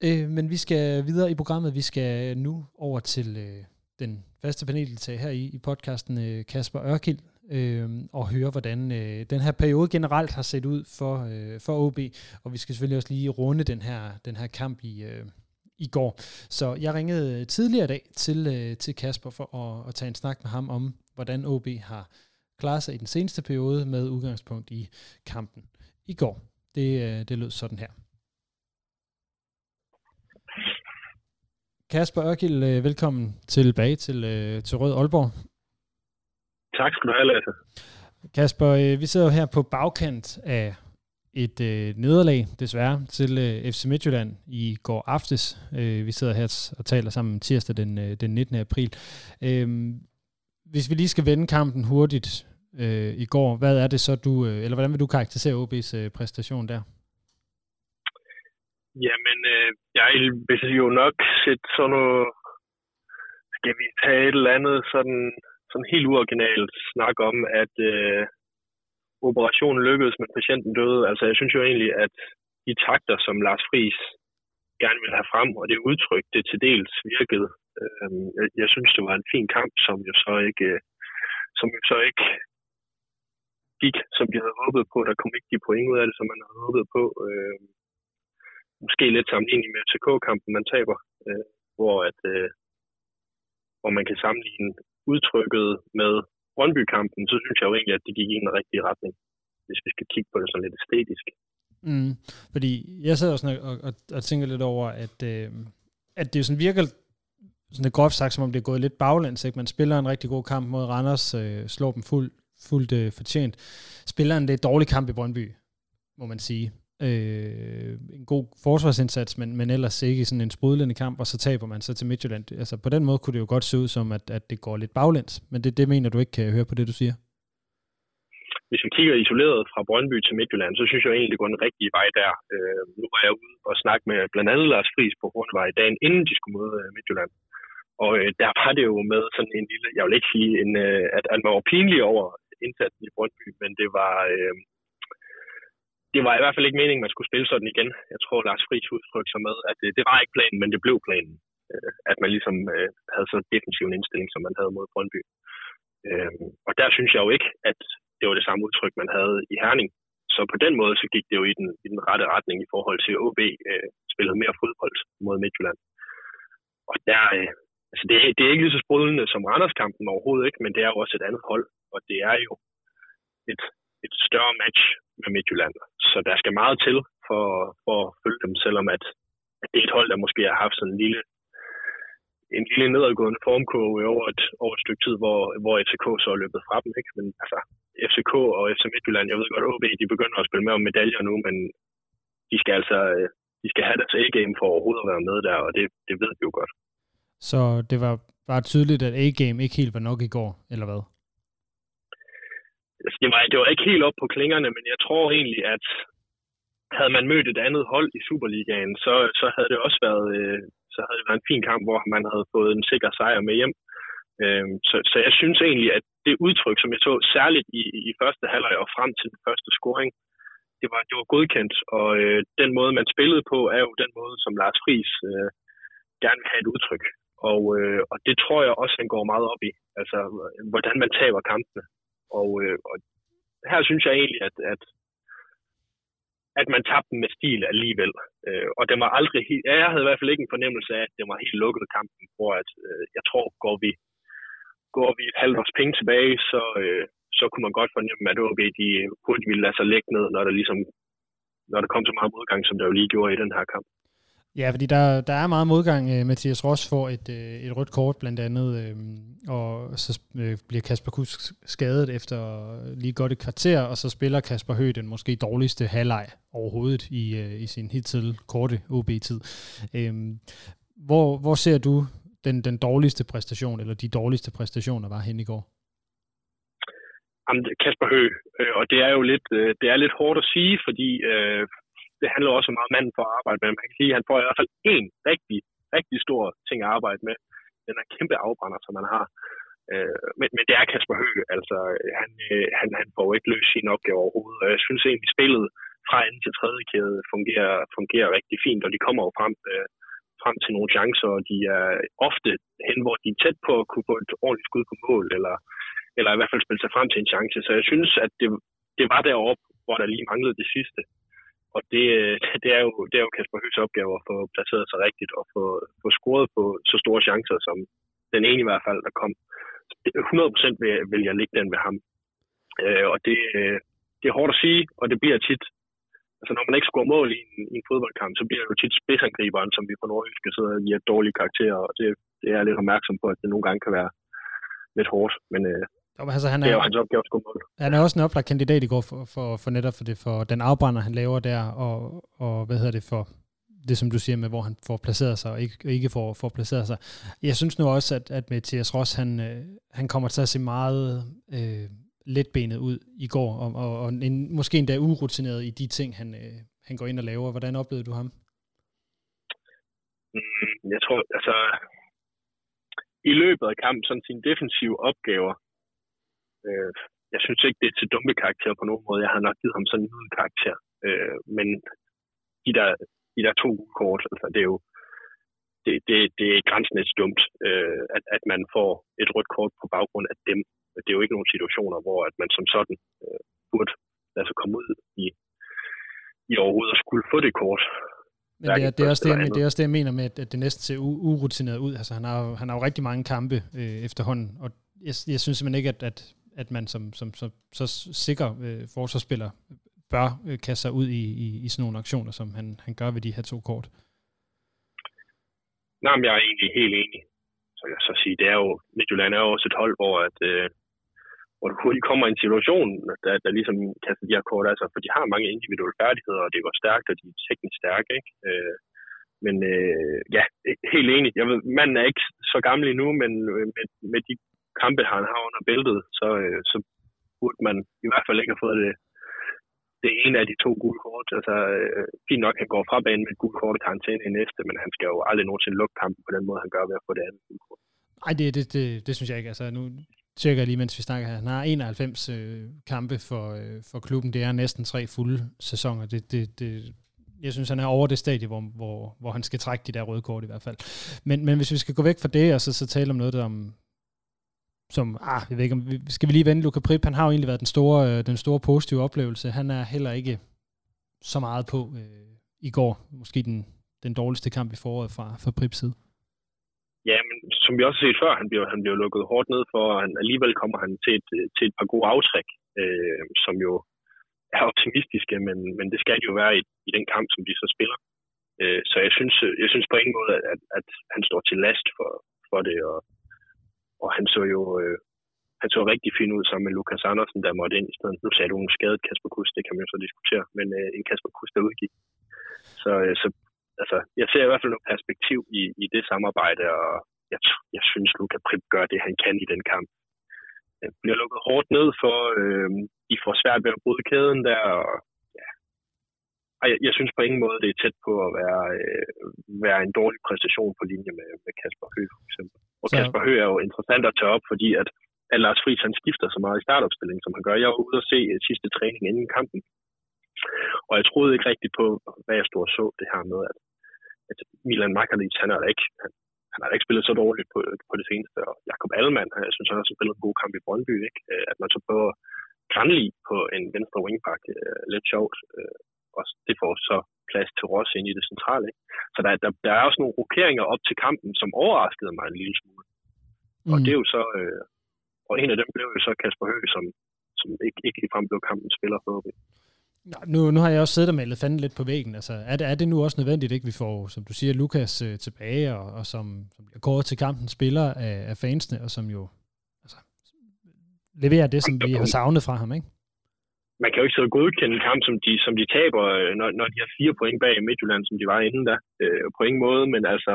Øh, men vi skal videre i programmet. Vi skal nu over til øh, den faste paneldeltag her i, i podcasten, øh, Kasper Ørkild, øh, og høre, hvordan øh, den her periode generelt har set ud for, øh, for OB. Og vi skal selvfølgelig også lige runde den her, den her kamp i, øh, i går. Så jeg ringede tidligere i dag til, øh, til Kasper for at, at tage en snak med ham om, hvordan OB har klaret sig i den seneste periode med udgangspunkt i kampen i går. Det, øh, det lød sådan her. Kasper Ørkild, øh, velkommen tilbage til, øh, til Rød Aalborg. Tak skal du have, Lasse. Kasper, øh, vi sidder her på bagkant af et øh, nederlag, desværre, til øh, FC Midtjylland i går aftes. Øh, vi sidder her og taler sammen tirsdag den, øh, den 19. april. Øh, hvis vi lige skal vende kampen hurtigt øh, i går, hvad er det så, du, øh, eller hvordan vil du karakterisere OB's øh, præstation der? Jamen, øh, jeg vil jo nok sætte sådan noget, skal vi tage et eller andet sådan, sådan helt uoriginalt snak om, at øh, operationen lykkedes, men patienten døde. Altså, jeg synes jo egentlig, at de takter, som Lars Friis gerne vil have frem, og det udtryk, det til dels virkede. Øh, jeg, jeg synes, det var en fin kamp, som jo så ikke, øh, som jo så ikke gik, som de havde håbet på. Der kom ikke de point ud af det, som man havde håbet på. Øh, måske lidt sammenlignet med FCK-kampen, man taber, øh, hvor, at, øh, hvor man kan sammenligne udtrykket med Brøndby-kampen, så synes jeg jo egentlig, at det gik i den rigtige retning, hvis vi skal kigge på det sådan lidt æstetisk. Mm, fordi jeg sad også og, og, og tænker lidt over, at, øh, at det jo sådan virker sådan lidt groft sagt, som om det er gået lidt baglæns. Ikke? Man spiller en rigtig god kamp mod Randers, øh, slår dem fuld, fuldt øh, fortjent. Spiller en lidt dårlig kamp i Brøndby, må man sige øh, en god forsvarsindsats, men, men ellers ikke sådan en sprudlende kamp, og så taber man så til Midtjylland. Altså på den måde kunne det jo godt se ud som, at, at det går lidt baglæns, men det, det mener du ikke kan høre på det, du siger? Hvis vi kigger isoleret fra Brøndby til Midtjylland, så synes jeg egentlig, det går den rigtige vej der. Øh, nu var jeg ude og snakke med blandt andet Lars Friis på Hornvej dagen inden de skulle møde øh, Midtjylland. Og øh, der var det jo med sådan en lille, jeg vil ikke sige, en, øh, at, at man var pinlig over indsatsen i Brøndby, men det var, øh, det var i hvert fald ikke meningen, man skulle spille sådan igen. Jeg tror, Lars Friis udtryk sig med, at det, det var ikke planen, men det blev planen. Øh, at man ligesom øh, havde sådan en defensiv indstilling, som man havde mod Brøndby. Øh, og der synes jeg jo ikke, at det var det samme udtryk, man havde i Herning. Så på den måde, så gik det jo i den, i den rette retning i forhold til, at OB øh, spillede mere fodbold mod Midtjylland. Og der, øh, altså det, det er ikke lige så sprudlende som Randers-kampen overhovedet ikke, men det er jo også et andet hold, og det er jo et, et større match med Midtjylland. Så der skal meget til for, for at følge dem, selvom at, at det er et hold, der måske har haft sådan en lille, en lille nedadgående formkurve over et, over et stykke tid, hvor, hvor FCK så er løbet fra dem. Ikke? Men altså, FCK og FC Midtjylland, jeg ved godt, OB, de begynder at spille med om medaljer nu, men de skal altså de skal have deres A-game for overhovedet at være med der, og det, det ved vi jo godt. Så det var bare tydeligt, at A-game ikke helt var nok i går, eller hvad? Det, var, det var ikke helt op på klingerne, men jeg tror egentlig, at havde man mødt et andet hold i Superligaen, så, så havde det også været, øh, så havde det været en fin kamp, hvor man havde fået en sikker sejr med hjem. Øh, så, så jeg synes egentlig, at det udtryk, som jeg så særligt i, i første halvleg og frem til den første scoring, det var, det var godkendt, og øh, den måde, man spillede på, er jo den måde, som Lars Friis øh, gerne vil have et udtryk. Og, øh, og det tror jeg også, han går meget op i. Altså, hvordan man taber kampene. Og, øh, og her synes jeg egentlig, at, at, at man tabte med stil alligevel. Øh, og det var aldrig helt, jeg havde i hvert fald ikke en fornemmelse af, at det var helt lukket kampen, hvor at, øh, jeg tror, går vi, går vi et halvt års penge tilbage, så, øh, så kunne man godt fornemme, at OB de hurtigt ville lade sig lægge ned, når der ligesom når der kom så meget modgang, som der jo lige gjorde i den her kamp. Ja, fordi der, der er meget modgang. Øh, Mathias Ross får et, øh, et rødt kort blandt andet, øh, og så bliver Kasper Kusk skadet efter lige godt et kvarter, og så spiller Kasper Høgh den måske dårligste halvleg overhovedet i, i sin hidtil korte OB-tid. Øhm, hvor, hvor ser du den, den dårligste præstation, eller de dårligste præstationer var hen i går? Jamen, Kasper Høgh, og det er jo lidt, det er lidt hårdt at sige, fordi det handler også om meget manden for at arbejde med. Man kan sige, at han får i hvert fald en rigtig, rigtig stor ting at arbejde med. Den er kæmpe afbrænder, som man har. Øh, men, men det er Kasper Høgh. Altså, han, øh, han, han får ikke løst sin opgave overhovedet. Og jeg synes egentlig, spillet fra anden til tredje kæde fungerer, fungerer rigtig fint, og de kommer jo frem, øh, frem til nogle chancer, og de er ofte hen, hvor de er tæt på at kunne få et ordentligt skud på mål, eller, eller i hvert fald spille sig frem til en chance. Så jeg synes, at det, det var deroppe, hvor der lige manglede det sidste og det, det, er jo, det er jo Kasper Høgs opgave at få placeret sig rigtigt og få, få scoret på så store chancer, som den ene i hvert fald, der kom. 100% vil, vil jeg lægge den ved ham. Øh, og det, det er hårdt at sige, og det bliver tit, altså når man ikke scorer mål i en, i en fodboldkamp, så bliver det jo tit spidsangriberen, som vi på Nordjyske sidder og giver dårlige karakterer, og det, det er jeg lidt opmærksom på, at det nogle gange kan være lidt hårdt, men øh, jo, altså, han er, det er jo hans opgave at score mål. Han er også en oplagt kandidat i går for, for, for netop for, det, for den afbrænder, han laver der, og, og hvad hedder det for det, som du siger med, hvor han får placeret sig og ikke, ikke får, får placeret sig. Jeg synes nu også, at, at Mathias Ross, han, øh, han kommer til at se meget øh, letbenet ud i går, og, og, og en, måske endda urutineret i de ting, han, øh, han går ind og laver. Hvordan oplevede du ham? Mm, jeg tror, altså, i løbet af kampen, sådan sine defensive opgaver, øh, jeg synes ikke, det er til dumme karakter på nogen måde. Jeg har nok givet ham sådan en karakter. Øh, men de der, de der to kort, altså det er jo, det, det, det er grænsen dumt, øh, at, at man får et rødt kort på baggrund af dem det er jo ikke nogen situationer, hvor at man som sådan øh, burde altså komme ud i, i overhovedet at skulle få det kort. Men det er, det, er også det, jeg, det er også det, jeg mener med, at det næsten ser urutineret ud. Altså, han, har han har jo rigtig mange kampe øh, efterhånden, og jeg, jeg synes simpelthen ikke, at, at, at man som, som, som så sikker øh, forsvarsspiller bør øh, kaste sig ud i, i, i sådan nogle aktioner, som han, han gør ved de her to kort. Nej, men jeg er egentlig helt enig. Så jeg så sige, det er jo, Midtjylland er jo også et hold, hvor at, øh, hvor du hurtigt kommer i en situation, der, der ligesom kaster de her kort altså, for de har mange individuelle færdigheder, og det går stærkt, og de er teknisk stærke, ikke? Øh, men øh, ja, helt enig. Jeg ved, manden er ikke så gammel endnu, men øh, med, med de kampe, han har under bæltet, så, øh, så burde man i hvert fald ikke have fået det, det ene af de to gule kort. Altså, øh, fint nok, han går fra banen med et gule kort i karantæne i næste, men han skal jo aldrig nogensinde lukke kampen på den måde, han gør ved at få det andet gule kort. Nej, det, det, det, det synes jeg ikke. Altså, nu, tjekker lige, mens vi snakker her. Han har 91 øh, kampe for, øh, for klubben. Det er næsten tre fulde sæsoner. Det, det, det, jeg synes, han er over det stadie, hvor, hvor, hvor han skal trække de der røde kort i hvert fald. Men, men hvis vi skal gå væk fra det, og så, så tale om noget, der om, som, ah, jeg ved ikke, om, skal vi lige vende Luka Prip? Han har jo egentlig været den store, øh, den store positive oplevelse. Han er heller ikke så meget på øh, i går. Måske den, den dårligste kamp i foråret fra, fra Prips side. Ja, men som vi også har set før, han bliver, han bliver lukket hårdt ned for, og han, alligevel kommer han til et, til et par gode aftræk, øh, som jo er optimistiske, men, men det skal jo være i, i den kamp, som de så spiller. Øh, så jeg synes, jeg synes på ingen måde, at, at han står til last for, for det, og, og han så jo øh, han så rigtig fin ud sammen med Lukas Andersen, der måtte ind i stedet. Nu sagde du en skadet Kasper Kuss, det kan man jo så diskutere, men øh, en Kasper Kuss, der udgik. Så, øh, så altså, jeg ser i hvert fald noget perspektiv i, i det samarbejde, og jeg, jeg synes, Luka Prip gør det, han kan i den kamp. Det bliver lukket hårdt ned for, øh, de får svært ved at bryde kæden der, og. Og jeg, jeg synes på ingen måde, det er tæt på at være, øh, være en dårlig præstation på linje med, med Kasper Høgh, for eksempel. Og så. Kasper Høgh er jo interessant at tage op, fordi at, at Lars Friis han skifter så meget i startopstillingen, som han gør. Jeg var ude og se sidste træning inden kampen, og jeg troede ikke rigtigt på, hvad jeg stod og så det her med, at, at Milan Makalic, han er ikke, han, han har ikke spillet så dårligt på, på det seneste, og Jakob Allemann, jeg synes, han har spillet en god kamp i Brøndby, ikke? Øh, at man så prøver Granli på en venstre wingback, øh, lidt sjovt, øh, og det får så plads til Ross ind i det centrale. Ikke? Så der, der, der er også nogle rokeringer op til kampen, som overraskede mig en lille smule. Mm. Og det er jo så, øh, og en af dem blev jo så Kasper Høgh, som, som ikke, ikke ligefrem blev kampen spiller for nu, nu har jeg også siddet og malet fanden lidt på væggen. Altså, er, det, er det nu også nødvendigt, ikke? Vi får, som du siger, Lukas øh, tilbage, og, og som, som bliver kåret til kampen spiller af, af fansene, og som jo altså, leverer det, som vi har savnet fra ham, ikke? Man kan jo ikke så godkende en kamp, som de, som de taber, øh, når, når de har fire point bag Midtjylland, som de var inden da. Øh, på ingen måde, men altså...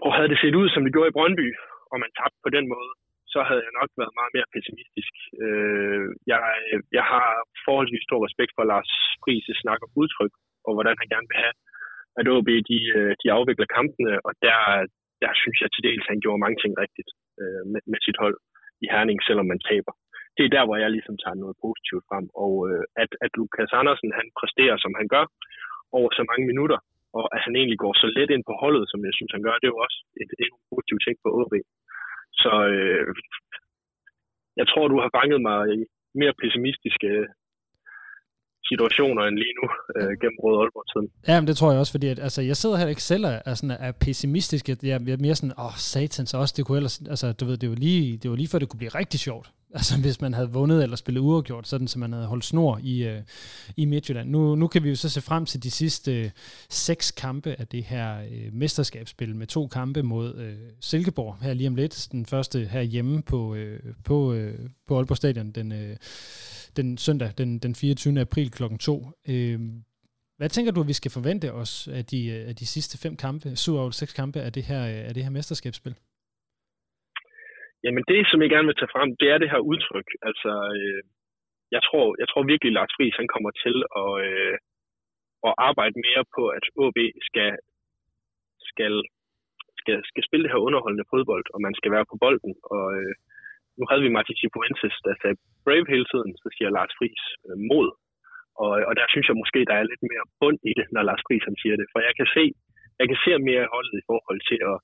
Prøv, havde det set ud, som det gjorde i Brøndby, og man tabte på den måde, så havde jeg nok været meget mere pessimistisk. Øh, jeg, jeg har forholdsvis stor respekt for Lars Friis' snak om udtryk, og hvordan han gerne vil have, at OB de, øh, de afvikler kampene, og der, der synes jeg til dels, at han gjorde mange ting rigtigt øh, med, med sit hold i Herning, selvom man taber. Det er der, hvor jeg ligesom tager noget positivt frem, og øh, at, at Lukas Andersen han præsterer, som han gør, over så mange minutter, og at han egentlig går så let ind på holdet, som jeg synes, han gør, det er jo også et, et positivt ting på OB. Så øh, jeg tror, du har fanget mig i mere pessimistiske situationer end lige nu øh, gennem Røde Aalborg-tiden. Ja, men det tror jeg også, fordi at, altså, jeg sidder her ikke selv og er, sådan, er pessimistisk. Jeg, jeg er mere sådan, åh, oh, satans også, det kunne ellers, altså, du ved, det var lige, det var lige før det kunne blive rigtig sjovt. Altså, hvis man havde vundet eller spillet uafgjort, sådan så man havde holdt snor i, øh, i Midtjylland. Nu, nu kan vi jo så se frem til de sidste øh, seks kampe af det her øh, mesterskabsspil med to kampe mod øh, Silkeborg her lige om lidt. Den første her hjemme på, øh, på, øh, på Aalborg Stadion den, øh, den søndag, den, den 24. april kl. 2. Øh, hvad tænker du, at vi skal forvente os af de, øh, af de sidste fem kampe, syv af seks kampe af det her, øh, af det her mesterskabsspil? Jamen det, som jeg gerne vil tage frem, det er det her udtryk. Altså, øh, jeg, tror, jeg tror virkelig, Lars Friis han kommer til at, øh, at arbejde mere på, at OB skal, skal, skal, skal spille det her underholdende fodbold, og man skal være på bolden. Og øh, nu havde vi Martin Cifuentes, der sagde brave hele tiden, så siger Lars Friis øh, mod. Og, og der synes jeg måske, der er lidt mere bund i det, når Lars Friis han siger det. For jeg kan se, jeg kan se mere holdet i forhold til at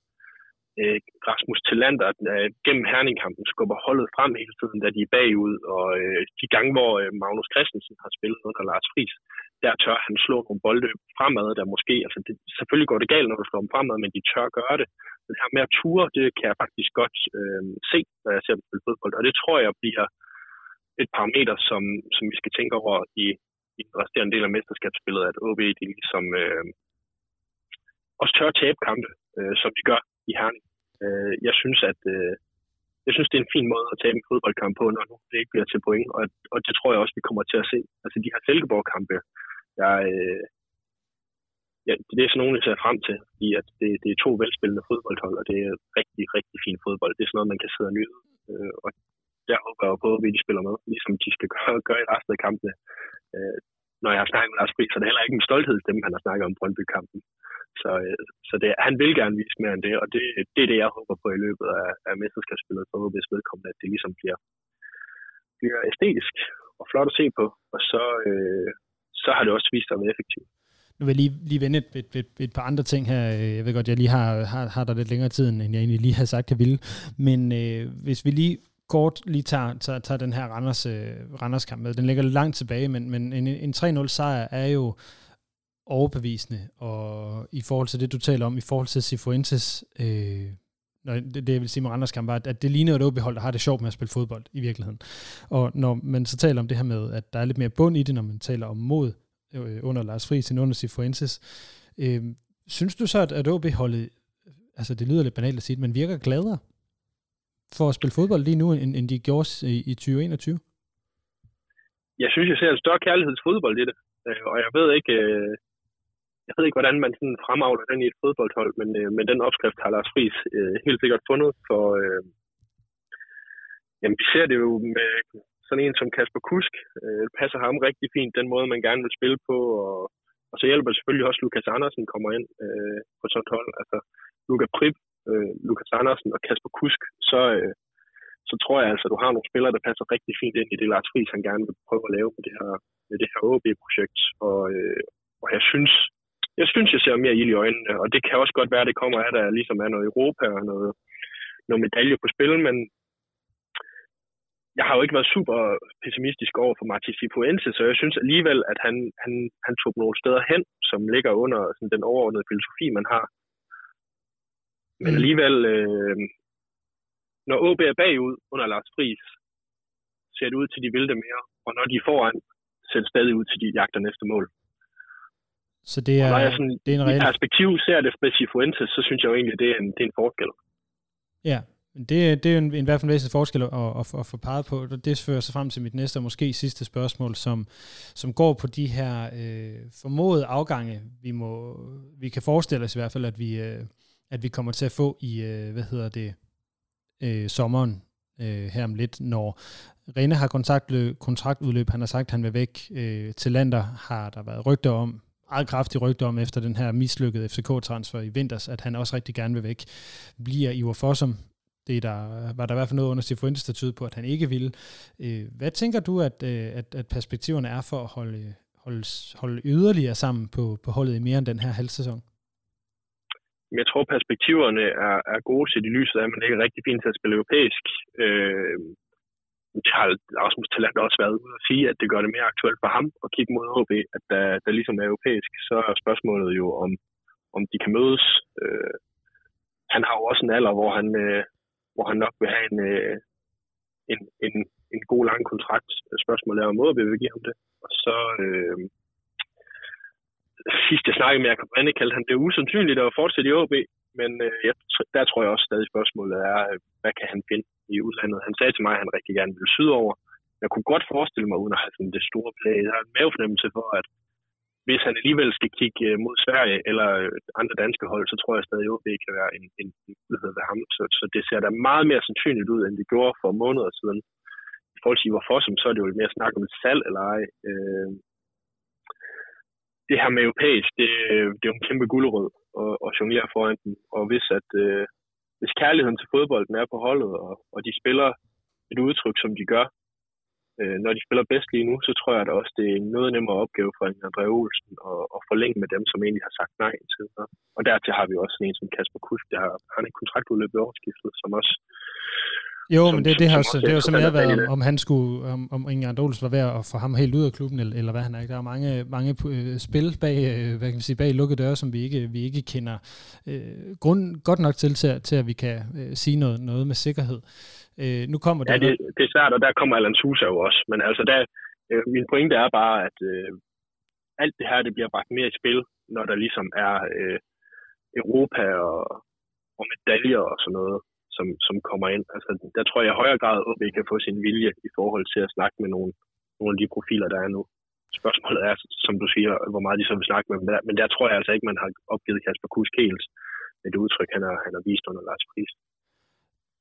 øh, Rasmus Tillander øh, gennem herningkampen skubber holdet frem hele tiden, da de er bagud, og øh, de gange, hvor øh, Magnus Christensen har spillet under Lars Friis, der tør han slå nogle bolde fremad, der måske, altså det, selvfølgelig går det galt, når du slår dem fremad, men de tør gøre det. Det her med at ture, det kan jeg faktisk godt øh, se, når jeg ser dem spille fodbold, og det tror jeg bliver et parameter, som, som vi skal tænke over i, i den resterende del af mesterskabsspillet, at OB de ligesom øh, også tør tabe kampe, øh, som de gør i Herning. Øh, jeg synes, at øh, jeg synes, det er en fin måde at tage en fodboldkamp på, når nu det ikke bliver til point, og, og det tror jeg også, vi kommer til at se. Altså de her Silkeborg-kampe, jeg, øh, ja, det er sådan nogle, jeg ser frem til, fordi at det, det er to velspillende fodboldhold, og det er rigtig, rigtig fin fodbold. Det er sådan noget, man kan sidde og nyde, øh, og der håber jeg på, at de spiller med, ligesom de skal gøre, gøre i resten af kampene. Øh, når jeg har snakket med Lars Friis, så det er heller ikke en stolthed dem, han har snakket om Brøndby-kampen. Så, øh, så det, han vil gerne vise mere end det, og det, det er det, jeg håber på i løbet af, af mesterskabsspillet for hvis vedkommende, at det ligesom bliver, bliver æstetisk og flot at se på, og så, øh, så har det også vist sig at være effektivt. Nu vil jeg lige, lige vende et, et, et, et par andre ting her. Jeg ved godt, jeg lige har, har, har der lidt længere tid, end jeg egentlig lige har sagt, jeg ville. Men øh, hvis vi lige kort lige tager, tager, tager den her Randers, øh, Randers kamp med, den ligger langt tilbage, men, men en, en 3-0 sejr er jo overbevisende, og i forhold til det, du taler om, i forhold til Sifuentes, øh, når det, det jeg vil sige med Randers kamp, var, at det ligner et OB-hold, der har det sjovt med at spille fodbold i virkeligheden. Og når man så taler om det her med, at der er lidt mere bund i det, når man taler om mod øh, under Lars Friis end under Sifuentes, øh, synes du så, at, at OB-holdet, altså det lyder lidt banalt at sige, men virker gladere for at spille fodbold lige nu, end, end de gjorde i, i 2021? Jeg synes, jeg ser en større fodbold i det. Øh, og jeg ved ikke, øh, jeg ved ikke, hvordan man sådan fremavler den i et fodboldhold, men, øh, men den opskrift har Lars Friis øh, helt sikkert fundet, for øh, jamen, vi ser det jo med sådan en som Kasper Kusk. Øh, passer ham rigtig fint, den måde, man gerne vil spille på, og, og så hjælper selvfølgelig også, Lukas Andersen kommer ind øh, på sådan et hold. Altså, Lukas Prip, øh, Lukas Andersen og Kasper Kusk, så, øh, så tror jeg altså, at du har nogle spillere, der passer rigtig fint ind i det Lars Friis, han gerne vil prøve at lave med det her, med det her OB-projekt. Og, øh, og jeg synes, jeg synes, jeg ser mere ild i øjnene, og det kan også godt være, at det kommer af, at der ligesom er noget Europa og noget, noget medalje på spil, men jeg har jo ikke været super pessimistisk over for Martin Cifuentes, så jeg synes alligevel, at han, han, han tog nogle steder hen, som ligger under sådan, den overordnede filosofi, man har. Men mm. alligevel, øh, når OB er bagud under Lars Friis, ser det ud til, de vil det mere. Og når de er foran, ser det stadig ud til, de jagter næste mål. Så det er, og når jeg sådan, det er en reel... i perspektiv ser det med Cifuentes, så synes jeg jo egentlig, det er en, det er en forskel. Ja, det, det er en, en i hvert fald en væsentlig forskel at, at, at få peget på. Det fører sig frem til mit næste og måske sidste spørgsmål, som, som går på de her øh, formodede afgange, vi, må, vi kan forestille os i hvert fald, at vi, øh, at vi kommer til at få i, øh, hvad hedder det, øh, sommeren øh, her om lidt, når Rene har kontraktudløb, kontraktudløb, han har sagt, at han vil væk øh, til lander, har der været rygter om, meget kraftige rygter om efter den her mislykkede FCK-transfer i vinters, at han også rigtig gerne vil væk. Bliver Ivar Fossum, det der, var der i hvert fald noget under Cifuentes, der tyder på, at han ikke ville. Øh, hvad tænker du, at, øh, at, at perspektiverne er for at holde, holde, holde yderligere sammen på, på holdet i mere end den her halv sæson? Jeg tror, perspektiverne er, er gode set i lyset af, at man ikke er rigtig fint til at spille europæisk. Øh, det har Rasmus Talant også været ude at sige, at det gør det mere aktuelt for ham at kigge mod HB, at der, der ligesom er europæisk, så er spørgsmålet jo, om, om de kan mødes. Øh, han har jo også en alder, hvor han, øh, hvor han nok vil have en, øh, en, en, en god lang kontrakt. Spørgsmålet er, om HB vil give ham det. Og så... Øh, sidst jeg snakkede med Jacob Rinde, kaldte han det usandsynligt at fortsætte i OB, men øh, jeg, der tror jeg også stadig spørgsmålet er, øh, hvad kan han finde i udlandet? Han sagde til mig, at han rigtig gerne ville sydover. Jeg kunne godt forestille mig, uden at have sådan det store play, jeg har en mavefornemmelse for, at hvis han alligevel skal kigge øh, mod Sverige eller øh, andre danske hold, så tror jeg stadig, at det kan være en, en mulighed ved ham. Så, så det ser da meget mere sandsynligt ud, end det gjorde for måneder siden. I forhold til hvorfor, så er det jo mere snak om et salg eller ej. Øh, det her med europæisk, det, øh, det er jo en kæmpe gulderød at, at jonglere foran den. Og hvis, at, øh, hvis kærligheden til fodbolden er på holdet, og, og de spiller et udtryk, som de gør, øh, når de spiller bedst lige nu, så tror jeg at også, det er en noget nemmere opgave for André Olsen at, at forlænge med dem, som egentlig har sagt nej til. Og dertil har vi også en som Kasper Kusk, der har, har en kontraktudløb i årsskiftet, som også jo, som, men det, det, har, som, det har mere været, om, om han skulle, om, om Inger Andolus var værd at få ham helt ud af klubben, eller, eller hvad han er. Der er mange, mange øh, spil bag, øh, hvad kan man sige, bag lukkede døre, som vi ikke, vi ikke kender øh, grund, godt nok til, til, til at vi kan øh, sige noget, noget med sikkerhed. Øh, nu kommer ja, det, det er svært, og der kommer Alan Sousa jo også. Men altså, der, øh, min pointe er bare, at øh, alt det her, det bliver bragt mere i spil, når der ligesom er øh, Europa og, og medaljer og sådan noget som, som kommer ind. Altså, der tror jeg i højere grad, at vi kan få sin vilje i forhold til at snakke med nogle, nogle af de profiler, der er nu. Spørgsmålet er, som du siger, hvor meget de så vil snakke med dem der. Men der tror jeg altså ikke, man har opgivet Kasper Kusk helt med det udtryk, han har, han har vist under Lars Friis.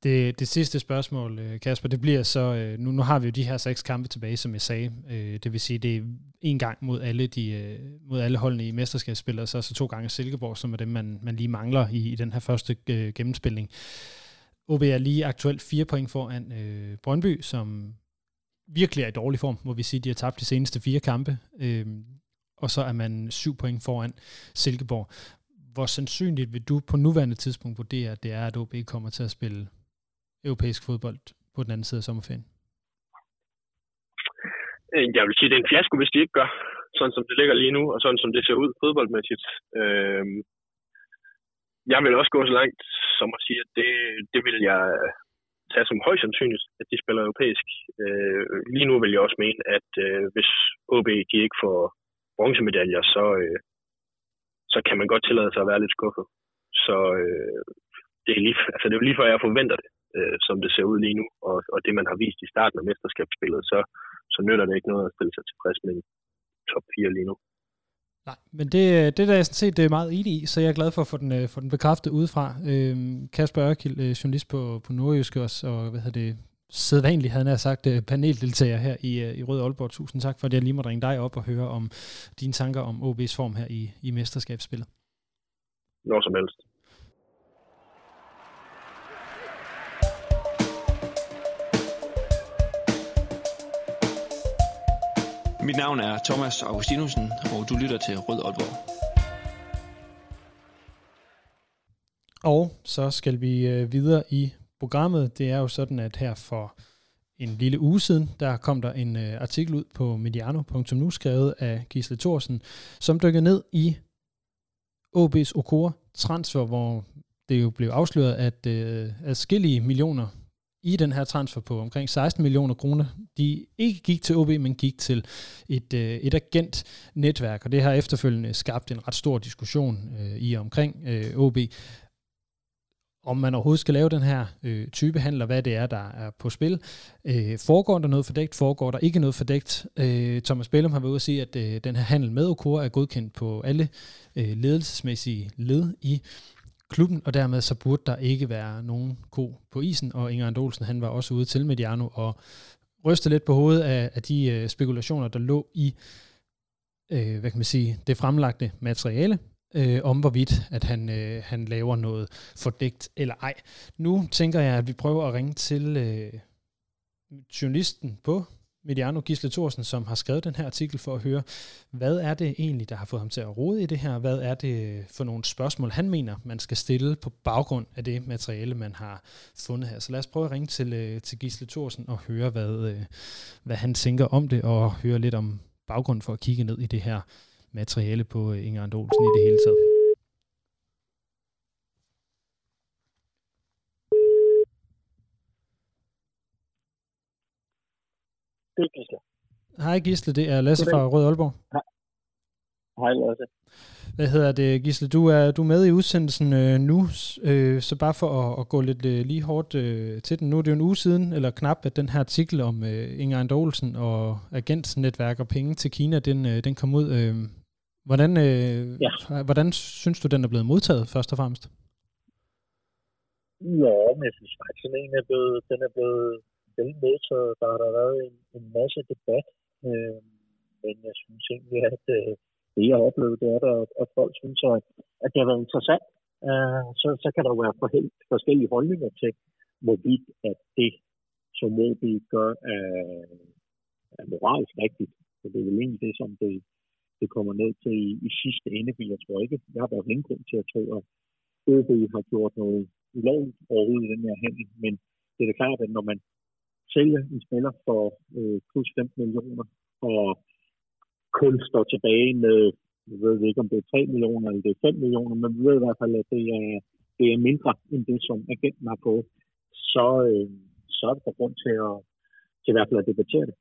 Det, det sidste spørgsmål, øh, Kasper, det bliver så, øh, nu, nu har vi jo de her seks kampe tilbage, som jeg sagde. Øh, det vil sige, det er en gang mod alle, de, mod alle holdene i mesterskabsspillet, og så, så to gange Silkeborg, som er dem, man, man lige mangler i, i den her første gennemspilning. OB er lige aktuelt fire point foran øh, Brøndby, som virkelig er i dårlig form, må vi sige. De har tabt de seneste fire kampe, øh, og så er man syv point foran Silkeborg. Hvor sandsynligt vil du på nuværende tidspunkt vurdere, at det er, at OB kommer til at spille europæisk fodbold på den anden side af sommerferien? Øh, jeg vil sige, at det er en fiasko, hvis de ikke gør, sådan som det ligger lige nu, og sådan som det ser ud fodboldmæssigt. Øh, jeg vil også gå så langt som at sige, at det, det vil jeg øh, tage som højst sandsynligt, at de spiller europæisk. Øh, lige nu vil jeg også mene, at øh, hvis OB de ikke får bronzemedaljer, så, øh, så kan man godt tillade sig at være lidt skuffet. Så øh, det, er lige, altså det er lige før, jeg forventer det, øh, som det ser ud lige nu, og, og det man har vist i starten af mesterskabsspillet, så, så nytter det ikke noget at stille sig tilfreds med top 4 lige nu. Nej, men det, øh, det der er sådan set det er meget enig i, så jeg er glad for at få den, øh, få den bekræftet udefra. Øhm, Kasper Ørkild, øh, journalist på, på Nordjysk også, og hvad hedder det, sædvanligt havde jeg sagt øh, paneldeltager her i, i Rød Aalborg. Tusind tak for, at jeg lige måtte ringe dig op og høre om dine tanker om OB's form her i, i mesterskabsspillet. Når som helst. Mit navn er Thomas Augustinusen, og du lytter til Rød Aalborg. Og så skal vi øh, videre i programmet. Det er jo sådan, at her for en lille uge siden, der kom der en øh, artikel ud på mediano.nu, skrevet af Gisle Thorsen, som dykkede ned i OB's Okora transfer, hvor det jo blev afsløret, at øh, adskillige millioner i den her transfer på omkring 16 millioner kroner, de ikke gik til OB, men gik til et, øh, et agentnetværk, og det har efterfølgende skabt en ret stor diskussion øh, i omkring øh, OB, om man overhovedet skal lave den her øh, type handler, hvad det er, der er på spil. Øh, foregår der noget fordækt? Foregår der ikke noget fordækt? Øh, Thomas Bellum har været ude at sige, at øh, den her handel med Okura er godkendt på alle øh, ledelsesmæssige led i klubben, og dermed så burde der ikke være nogen ko på isen, og Inger Andolsen, han var også ude til Mediano og ryste lidt på hovedet af, af de øh, spekulationer, der lå i, øh, hvad kan man sige, det fremlagte materiale, øh, om hvorvidt, at han, øh, han laver noget fordækt eller ej. Nu tænker jeg, at vi prøver at ringe til øh, journalisten på Mediano Gisle Thorsen, som har skrevet den her artikel for at høre, hvad er det egentlig, der har fået ham til at rode i det her? Hvad er det for nogle spørgsmål, han mener, man skal stille på baggrund af det materiale, man har fundet her? Så lad os prøve at ringe til, øh, til Gisle Thorsen og høre, hvad, øh, hvad han tænker om det, og høre lidt om baggrund for at kigge ned i det her materiale på øh, Inger Andolsen i det hele taget. Det er Gisle. Hej Gisle, det er Lasse fra Rød Aalborg. Hej Lasse. Hvad hedder det, Gisle? Du er, du er med i udsendelsen øh, nu, øh, så bare for at, at gå lidt øh, lige hårdt øh, til den. Nu er det jo en uge siden, eller knap, at den her artikel om øh, Inger Andolsen og agentnetværk og penge til Kina, den, øh, den kom ud. Øh, hvordan, øh, ja. hvordan synes du, den er blevet modtaget, først og fremmest? Jo, men jeg synes faktisk, den er blevet, den er blevet vel modtaget. Der har der været en, en masse debat, øh, men jeg synes egentlig, at øh, det, jeg har oplevet, det er, at, at folk synes, at, at det har været interessant. Øh, så, så kan der jo være for, forskellige holdninger til, hvorvidt at det, som Moby gør, er, er moralsk rigtigt. Så det er vel egentlig det, som det, det kommer ned til i, i sidste ende, for jeg tror ikke, jeg har været ingen grund til at tro, at OB har gjort noget ulovligt overhovedet i den her handel, men det er da klart, at når man sælge en spiller for øh, plus 15 millioner, og kun står tilbage med, jeg ved ikke om det er 3 millioner eller det er 5 millioner, men vi ved i hvert fald, at det er, det er mindre end det, som agenten har fået, så, øh, så er det der grund til at, til i hvert fald at debattere det.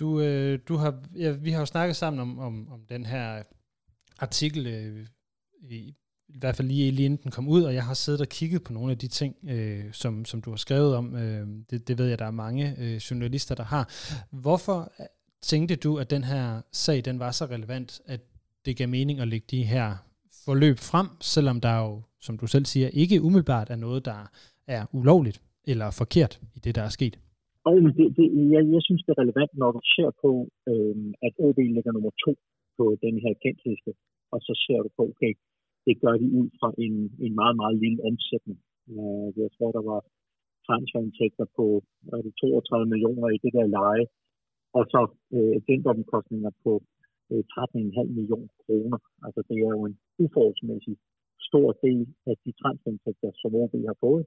Du, øh, du har, ja, vi har jo snakket sammen om, om, om den her artikel øh, i, i hvert fald lige, lige inden den kom ud, og jeg har siddet og kigget på nogle af de ting, øh, som, som du har skrevet om. Øh, det, det ved jeg, der er mange øh, journalister, der har. Hvorfor øh, tænkte du, at den her sag, den var så relevant, at det gav mening at lægge de her forløb frem, selvom der jo, som du selv siger, ikke umiddelbart er noget, der er ulovligt eller forkert i det, der er sket? Og det, det, jeg, jeg synes, det er relevant, når du ser på, øh, at OB ligger nummer to på den her kendtliste, og så ser du på, okay, det gør de ud fra en, en meget, meget lille omsætning. Øh, jeg tror, der var transferindtægter på er det 32 millioner i det der leje, og så øh, agentomkostninger på øh, 13,5 millioner kroner. Altså det er jo en uforholdsmæssig stor del af de transferindtægter, som OB har fået,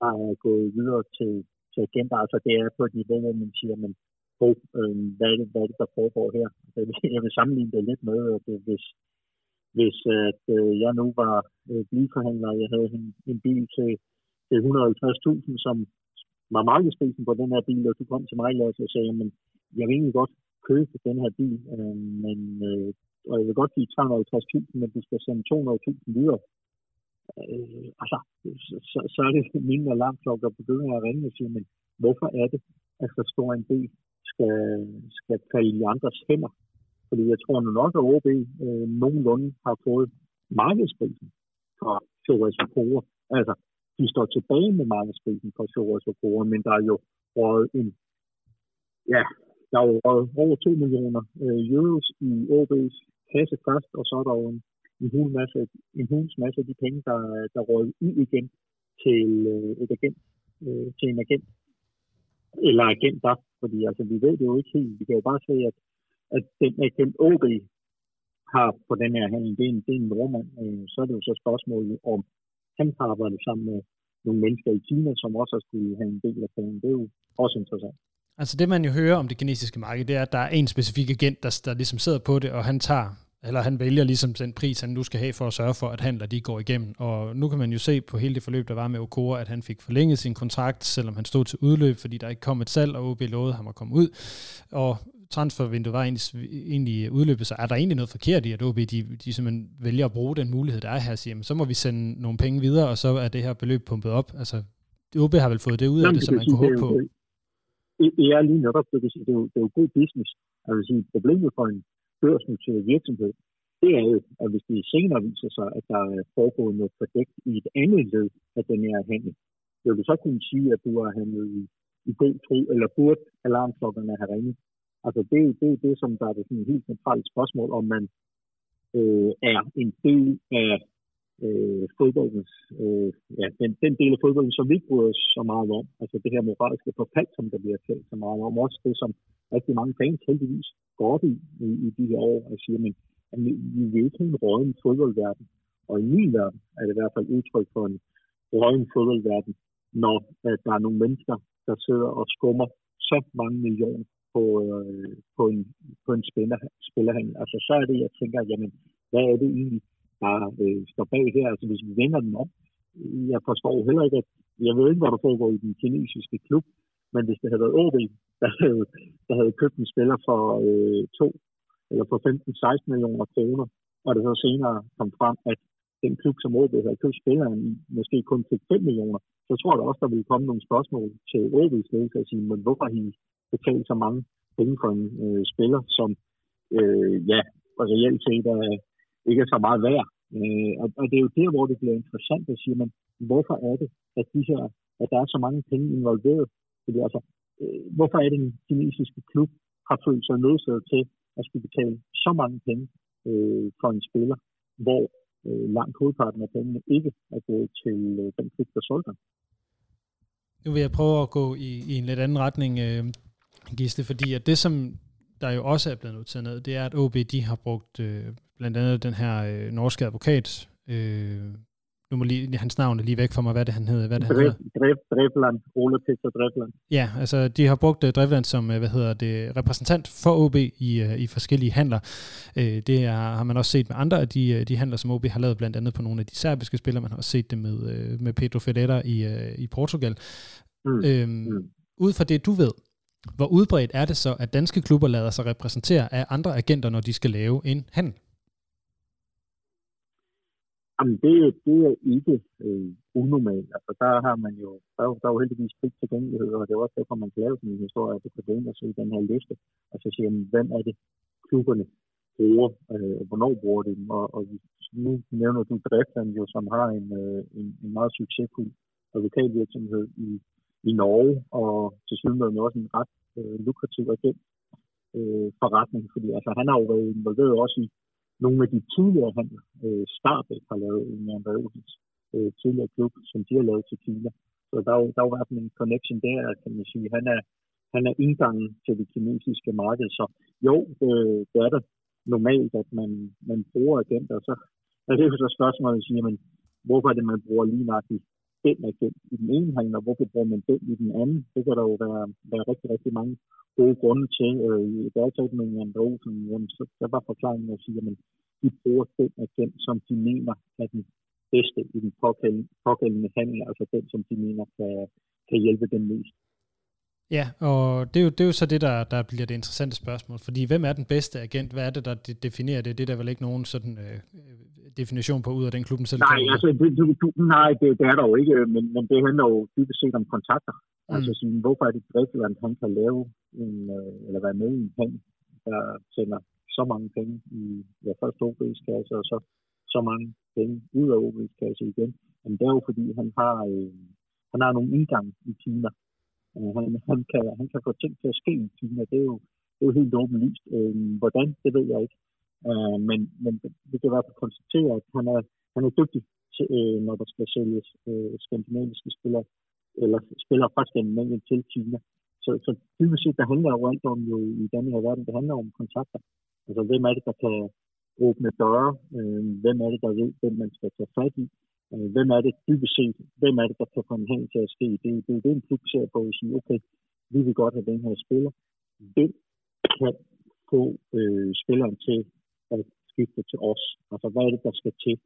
der er gået videre til, til agenter. Altså det er på et niveau, hvor man siger, men på, øh, hvad, er det, hvad er det, der foregår her? Altså, jeg vil sammenligne det lidt med, at hvis hvis at, øh, jeg nu var øh, bilforhandler, og jeg havde en, en bil til, til 150.000, som var markedsprisen på den her bil, og du kom til mig og sagde, men jeg vil egentlig godt købe den her bil, øh, men, øh, og jeg vil godt give 350.000, men du skal sende 200.000 videre. Øh, altså, så, så er det min alarmklokke, der begynder at ringe og sige, men hvorfor er det, at så stor en bil skal, skal falde i andres hænder? Fordi jeg tror nu nok, at OB øh, nogenlunde har fået markedsprisen fra Flores Okora. Altså, de står tilbage med markedsprisen fra Flores Okora, men der er jo røget en, ja, der er jo over 2 millioner øh, euros i OB's kasse først, og så er der jo en, en hul masse, en huls masse af de penge, der, der røget ud igen til øh, et agent, øh, til en agent, eller agenter, fordi altså, vi ved det jo ikke helt. Vi kan jo bare se, at at den, agent OB har på den her handel, det er en, det er en nordmand, øh, så er det jo så spørgsmålet om, han har arbejdet sammen med nogle mennesker i Kina, som også har skulle have en del af planen. Det er jo også interessant. Altså det, man jo hører om det kinesiske marked, det er, at der er en specifik agent, der, der ligesom sidder på det, og han tager eller han vælger ligesom den pris, han nu skal have for at sørge for, at handler de går igennem. Og nu kan man jo se på hele det forløb, der var med Okora, at han fik forlænget sin kontrakt, selvom han stod til udløb, fordi der ikke kom et salg, og OB lovede ham at komme ud. Og transfervinduet var egentlig, egentlig udløbet, så er der egentlig noget forkert i, at OB de, de simpelthen vælger at bruge den mulighed, der er her, og siger, så må vi sende nogle penge videre, og så er det her beløb pumpet op. Altså, OB har vel fået det ud af det, som man kunne håbe på. Det er lige netop, det det er jo, det er jo god business. Jeg vil sige, problemet for en børsnoteret virksomhed, det er jo, at hvis det senere viser sig, at der er foregået noget fordækt i et andet led af den her handel, så vil du så kunne sige, at du har handlet i, i god tro, eller burde alarmklokkerne have ringet. Altså det, det er det, som der er det sådan helt centralt spørgsmål, om man øh, er en del af øh, fodboldens, øh, ja, den, den del af fodbolden, som vi ikke bryder os så meget om. Altså det her moralske forfald, som der bliver talt så meget om. Også det, som rigtig mange fans heldigvis går op i, i, i de her år, og siger, men at vi, vi vil ikke have en råden fodboldverden. Og i min verden er det i hvert fald udtryk for en råden fodboldverden, når at der er nogle mennesker, der sidder og skummer så mange millioner på, øh, på en, på en spiller, spillerhandel. Altså så er det, jeg tænker, jamen, hvad er det egentlig, der øh, står bag her? Altså hvis vi vender den om, jeg forstår heller ikke, at jeg ved ikke, hvad der foregår i den kinesiske klub, men hvis det havde været OB, der havde, der havde købt en spiller for øh, to eller for 15-16 millioner kroner, og det så senere kom frem, at den klub, som OB havde købt spilleren i, måske kun fik 5 millioner, så tror jeg også, der ville komme nogle spørgsmål til OB's ledelse og sige, men hvorfor har I betale så mange penge for en øh, spiller, som øh, ja, reelt set er, ikke er så meget værd. Øh, og, og det er jo der, hvor det bliver interessant at sige, men hvorfor er det, at, de her, at der er så mange penge involveret? Fordi altså, øh, hvorfor er det, den kinesiske klub har følt sig nødsaget til at skulle betale så mange penge øh, for en spiller, hvor øh, langt hovedparten af pengene ikke er gået til øh, den klub, der solgte Nu vil jeg prøve at gå i, i en lidt anden retning, øh, Gisle, fordi at det, som der jo også er blevet noteret ned, det er, at OB de har brugt øh, blandt andet den her øh, norske advokat, øh, nu må lige, hans navn er lige væk for mig, hvad det han hedder. Hvad det, han hedder. Drevland, Ole Peter Drevland. Ja, altså de har brugt uh, Drevland som, uh, hvad hedder det, repræsentant for OB i, uh, i forskellige handler. Uh, det er, har man også set med andre af de, de handler, som OB har lavet, blandt andet på nogle af de serbiske spillere. Man har også set det med, uh, med Pedro Federa i, uh, i Portugal. Mm. Øhm, mm. Ud fra det, du ved, hvor udbredt er det så, at danske klubber lader sig repræsentere af andre agenter, når de skal lave en handel? Jamen, det, det er ikke øh, unormalt. Altså, der har man jo, der, der er jo heldigvis fri tilgængelighed, og det er også derfor, man kan lave sådan en historie, at det kan gå ind og se den her liste, og så sige, man, hvem er det, klubberne bruger, øh, hvornår bruger de dem, og, og nu nævner du Driftland jo, som har en, øh, en, en meget succesfuld advokatvirksomhed i, i Norge, og til synligheden også en ret øh, lukrativ agent øh, forretning, fordi altså, han har jo været involveret også i nogle af de tidligere handler, øh, Starbæk har lavet en af Olsens øh, tidligere klub, som de har lavet til Kina. Så der er jo, der er jo i hvert fald en connection der, kan man sige. Han er, han er indgangen til det kinesiske marked, så jo, øh, det er det normalt, at man, man bruger agenter, så er det jo så spørgsmålet at sige, men hvorfor er det, man bruger lige nøjagtigt den agent i den ene hånd, og hvorfor bruger man den i den anden? Det kan der jo være, være rigtig, rigtig mange gode grunde til. Øh, I dag af en Olsen, jamen, så der var forklaringen at sige, at de bruger den agent, som de mener er den bedste i den pågældende, pågældende handel, altså den, som de mener kan, kan hjælpe dem mest. Ja, og det er, jo, det er jo så det, der, der bliver det interessante spørgsmål. Fordi hvem er den bedste agent? Hvad er det, der definerer det? Det er der vel ikke nogen sådan øh, definition på ud af den klubben selv? Nej, altså, det, du, du, nej det, det er der jo ikke, men, men det handler jo dybest set om kontakter. Mm. Altså, sådan, hvorfor er det rigtigt, at han kan lave en, øh, eller være med i en pen, der sender så mange penge i ja, først OB's kasse, og så så mange penge ud af OB's kasse igen. Men det er jo fordi, han har, øh, han har nogle indgang i Kina. Øh, han, han, kan, han kan få ting til at ske i Kina. Det er jo, det er jo helt åbenlyst. Øh, hvordan, det ved jeg ikke. Øh, men, men vi kan i hvert fald konstatere, at han er, han er dygtig, til, øh, når der skal sælges øh, skandinaviske spillere, eller spillere fra Skandinavien til Kina. Så, så dybest set, der handler jo alt om jo i den her verden, det handler om kontakter. Altså, hvem er det, der kan åbne døre? Øh, hvem er det, der ved, hvem man skal tage fat i? Øh, hvem er det dybest set? Hvem er det, der kan komme hen til at ske? Det, det er det, en klub ser på at sige, okay, vi vil godt have den her spiller. Hvem kan få øh, spilleren til at skifte til os? Altså, hvad er det, der skal til?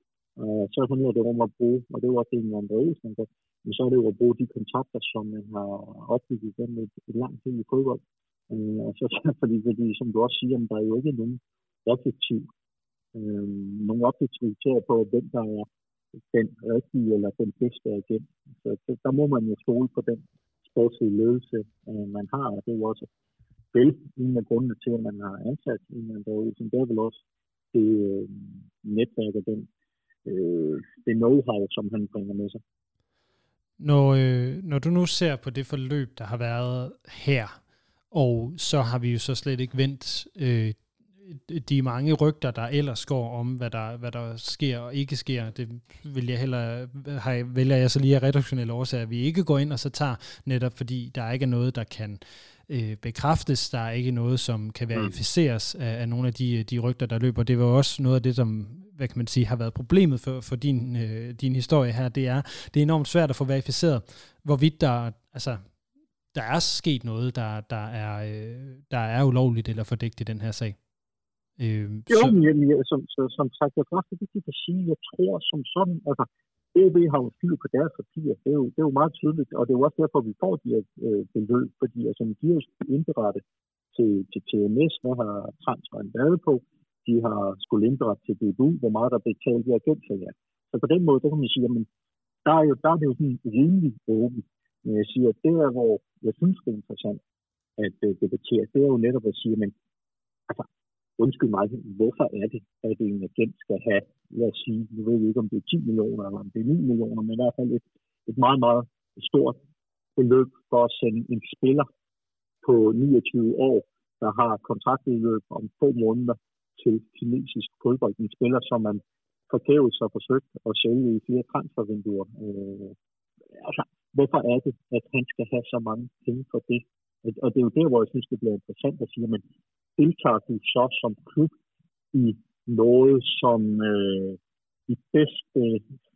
Uh, så handler det om at bruge, og det er jo også det, man man kan, men så er det jo at bruge de kontakter, som man har opbygget gennem et, et langt tid i fodbold. Uh, og så, fordi, fordi, som du også siger, der er jo ikke nogen objektiv, uh, nogen objektiv på, hvem der er den rigtige eller den bedste agent. Så, så der må man jo stole på den sportslige ledelse, øh, man har, og det er jo også vel en af grundene til, at man har ansat en af derude, det er vel også det øh, netværk og den øh, det know-how, som han bringer med sig. Når, øh, når du nu ser på det forløb, der har været her, og så har vi jo så slet ikke vendt øh, de mange rygter, der ellers går om, hvad der, hvad der sker og ikke sker, det vil jeg heller, har, vælger jeg så lige af redaktionelle årsager, at vi ikke går ind og så tager, netop fordi der ikke er noget, der kan øh, bekræftes, der er ikke noget, som kan mm. verificeres af, af nogle af de, de rygter, der løber. Det var også noget af det, som hvad kan man sige, har været problemet for, for din, øh, din historie her, det er, det er enormt svært at få verificeret, hvorvidt der, altså, der er sket noget, der, der, er, øh, der er ulovligt eller fordækt i den her sag. Øh, jo, så... men jeg, som, som, som sagt, jeg det vigtigt at sige, jeg tror som sådan, altså, OB har jo styr på deres papirer. Det er, jo, det er jo meget tydeligt, og det er jo også derfor, vi får de her øh, beløb, fordi altså, de har jo indberettet til, til TMS, hvad har transferen været på, de har skulle indberette til DBU, hvor meget der er betalt i agentsager. Så på den måde, der kan man sige, at der er, jo, der er det jo sådan rimelig åbent. Men jeg siger, at det er, hvor jeg synes, det er interessant at uh, debattere, det er jo netop at sige, men altså, undskyld mig, hvorfor er det, at en agent skal have, lad os sige, nu ved jeg ikke, om det er 10 millioner, eller om det er 9 millioner, men i hvert fald et, et meget, meget stort beløb for at sende en spiller på 29 år, der har kontraktudløb om få måneder til kinesisk fodbold. En spiller, som man forgæves har forsøgt at sælge i flere transfervinduer. Øh, altså, hvorfor er det, at han skal have så mange penge for det? Og det er jo der, hvor jeg synes, det bliver interessant at sige, men deltager de så som klub i noget, som øh, i bedste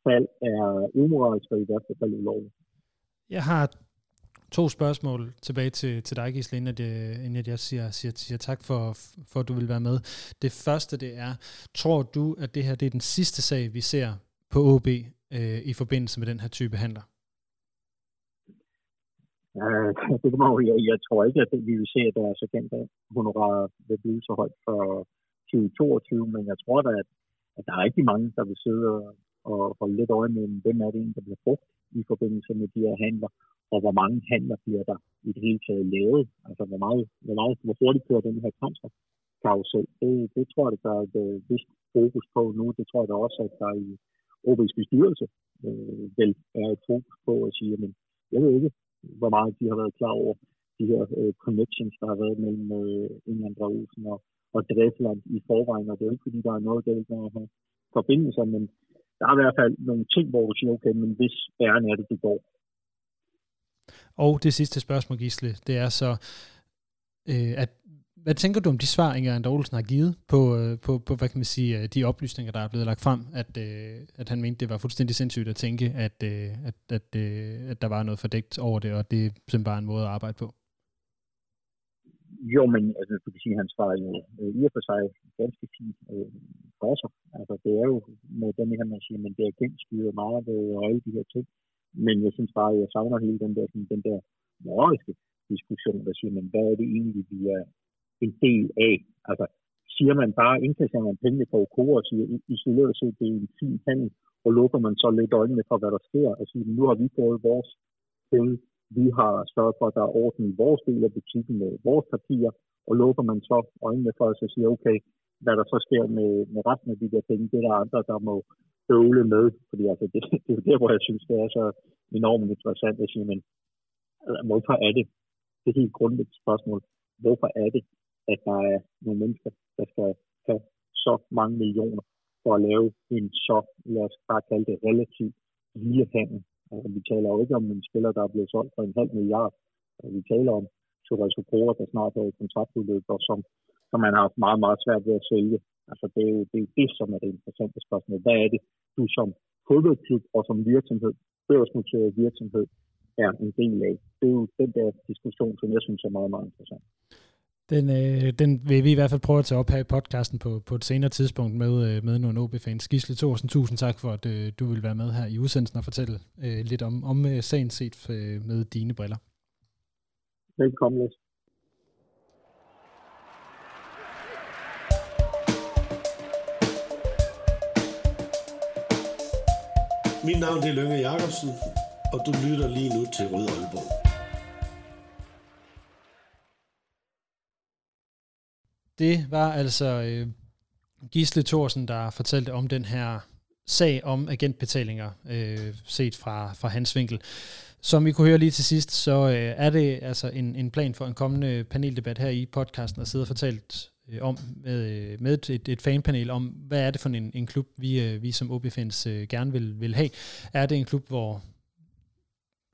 fald er umoralsk og i værste fald ulovligt? Jeg har to spørgsmål tilbage til, til dig, Gisle, inden, at jeg, inden at jeg siger, siger, siger tak for, for, at du vil være med. Det første, det er, tror du, at det her det er den sidste sag, vi ser på OB øh, i forbindelse med den her type handler? Uh, det kan man jo, jeg, jeg tror ikke, at vi vil se, at deres honorarer vil blive så højt for 2022, men jeg tror da, at, at der er rigtig mange, der vil sidde og, holde lidt øje med, hvem er det en, der bliver brugt i forbindelse med de her handler, og hvor mange handler bliver der i det hele taget lavet. Altså, hvor, meget, hvor, meget, hvor hurtigt kører den her transfer karusel. Det, det tror jeg, der er et uh, vist fokus på nu. Det tror jeg da også, at der i OB's bestyrelse øh, vel er et fokus på at sige, men jeg ved ikke, hvor meget de har været klar over de her øh, connections, der har været mellem øh, England og Olsen og, og Dresland i forvejen, og det er ikke fordi, der er noget galt med at have forbindelser, men der er i hvert fald nogle ting, hvor du siger, okay, men hvis æren er det, det går. Og det sidste spørgsmål, Gisle, det er så, øh, at hvad tænker du om de svar, Inger Ander Olsen har givet på, øh, på, på, hvad kan man sige, øh, de oplysninger, der er blevet lagt frem, at, øh, at han mente, det var fuldstændig sindssygt at tænke, at, at, at, at der var noget fordækt over det, og det er simpelthen bare en måde at arbejde på? Jo, men altså, du kan sige, at han svarer jo øh, i og for sig ganske fint øh, for sig. Altså, det er jo med den her, man siger, men det er genstyret meget og alle de her ting. Men jeg synes bare, at jeg savner hele den der, sådan, den der moralske diskussion, der siger, men hvad er det egentlig, vi er en del af? Altså, siger man bare, indkasserer man pengene på OK og siger, isoleret set, det er en fin handel, og lukker man så lidt øjnene for, hvad der sker, og siger, nu har vi fået vores penge, vi har sørget for, at der er orden i vores del af butikken med vores papirer, og lukker man så øjnene for at sige, okay, hvad der så sker med, med resten af de der penge, det er der andre, der må bøvle med, fordi altså, det, det er der, hvor jeg synes, det er så enormt interessant at sige, men altså, hvorfor er det, det er helt grundlæggende spørgsmål, hvorfor er det, at der er nogle mennesker, der skal have så mange millioner for at lave en så, lad os bare kalde det, relativt lille handel. Altså, vi taler jo ikke om en spiller, der er blevet solgt for en halv milliard. Vi taler om Torres Okora, der snart er i kontraktudløb, og som, som man har haft meget, meget svært ved at sælge. Altså, det er jo det, er det, som er det interessante spørgsmål. Hvad er det, du som fodboldklub og som virksomhed, børsnoteret virksomhed, er en del af? Det er jo den der diskussion, som jeg synes er meget, meget interessant. Den, øh, den vil vi i hvert fald prøve at tage op her i podcasten på, på et senere tidspunkt med, øh, med nogle OB-fans. Gisle Thorsen, tusind tak for, at øh, du vil være med her i udsendelsen og fortælle øh, lidt om, om øh, sagen set øh, med dine briller. Velkommen, Læs. Mit navn er Lønge Jacobsen, og du lytter lige nu til Rød Aalborg. Det var altså øh, Gisle Thorsen, der fortalte om den her sag om agentbetalinger, øh, set fra, fra hans vinkel. Som vi kunne høre lige til sidst, så øh, er det altså en, en plan for en kommende paneldebat her i podcasten at sidde og fortalt øh, om med, øh, med et, et fanpanel om, hvad er det for en, en klub, vi, øh, vi som OB-fans øh, gerne vil, vil have. Er det en klub, hvor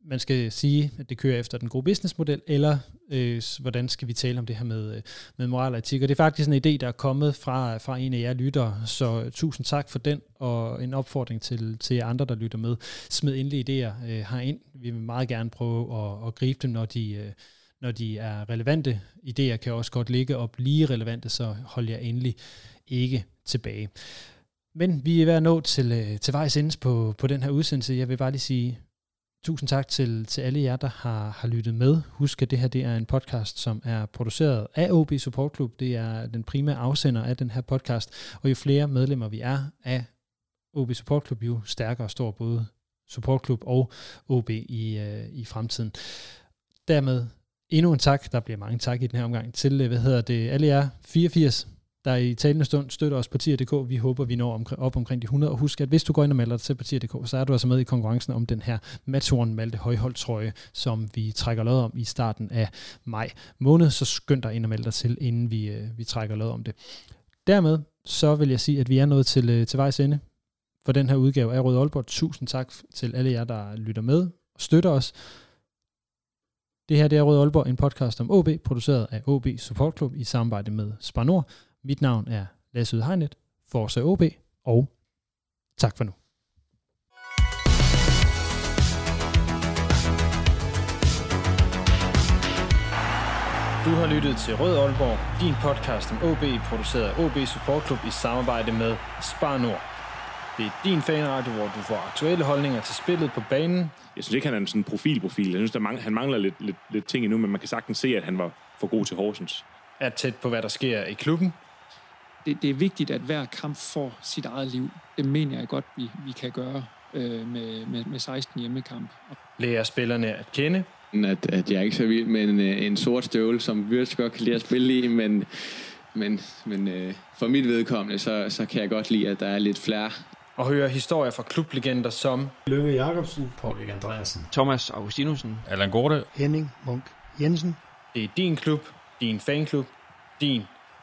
man skal sige, at det kører efter den gode businessmodel, eller øh, hvordan skal vi tale om det her med, øh, med moral og etik. Og det er faktisk en idé, der er kommet fra, fra en af jer lyttere, så øh, tusind tak for den, og en opfordring til, til andre, der lytter med. Smid endelig idéer øh, herind. Vi vil meget gerne prøve at, at gribe dem, når de, øh, når de er relevante. Idéer kan også godt ligge og blive relevante, så hold jer endelig ikke tilbage. Men vi er ved at nå til, øh, til vejs ende på, på den her udsendelse. Jeg vil bare lige sige Tusind tak til, til alle jer, der har, har lyttet med. Husk, at det her det er en podcast, som er produceret af OB Support Club. Det er den primære afsender af den her podcast. Og jo flere medlemmer vi er af OB Support Club, jo stærkere står både Support Club og OB i, øh, i fremtiden. Dermed endnu en tak, der bliver mange tak i den her omgang, til, øh, hvad hedder det, alle jer 84 der i talende stund støtter os partier.dk. Vi håber, vi når op omkring de 100. Og husk, at hvis du går ind og melder dig til partier.dk, så er du altså med i konkurrencen om den her Maturen Malte Højhold trøje, som vi trækker lod om i starten af maj måned. Så skynd dig ind og meld dig til, inden vi, øh, vi trækker lod om det. Dermed så vil jeg sige, at vi er nået til, øh, til vejs ende for den her udgave af Røde Aalborg. Tusind tak til alle jer, der lytter med og støtter os. Det her det er Røde Aalborg, en podcast om OB, produceret af OB Support Club i samarbejde med Spar Nord. Mit navn er Lasse Udhegnet, Forza OB, og tak for nu. Du har lyttet til Rød Aalborg, din podcast om OB, produceret af OB Support Club i samarbejde med Spar Nord. Det er din fanradio, hvor du får aktuelle holdninger til spillet på banen. Jeg synes ikke, han er en sådan profilprofil. Jeg synes, der mangler, han mangler lidt, lidt, lidt ting endnu, men man kan sagtens se, at han var for god til Horsens. Er tæt på, hvad der sker i klubben det, det er vigtigt, at hver kamp får sit eget liv. Det mener jeg godt, vi, vi kan gøre øh, med, med, med 16 hjemmekamp. Lærer spillerne at kende. At, at jeg er ikke så vild med en, øh, en sort støvle, som Wirtz godt kan lide at spille i, men, men, men øh, for mit vedkommende, så, så kan jeg godt lide, at der er lidt flere. Og høre historier fra klublegender som Lønge Jacobsen, Paul Andreasen, Thomas Augustinusen, Allan Gorte, Henning Munk Jensen. Det er din klub, din fanklub, din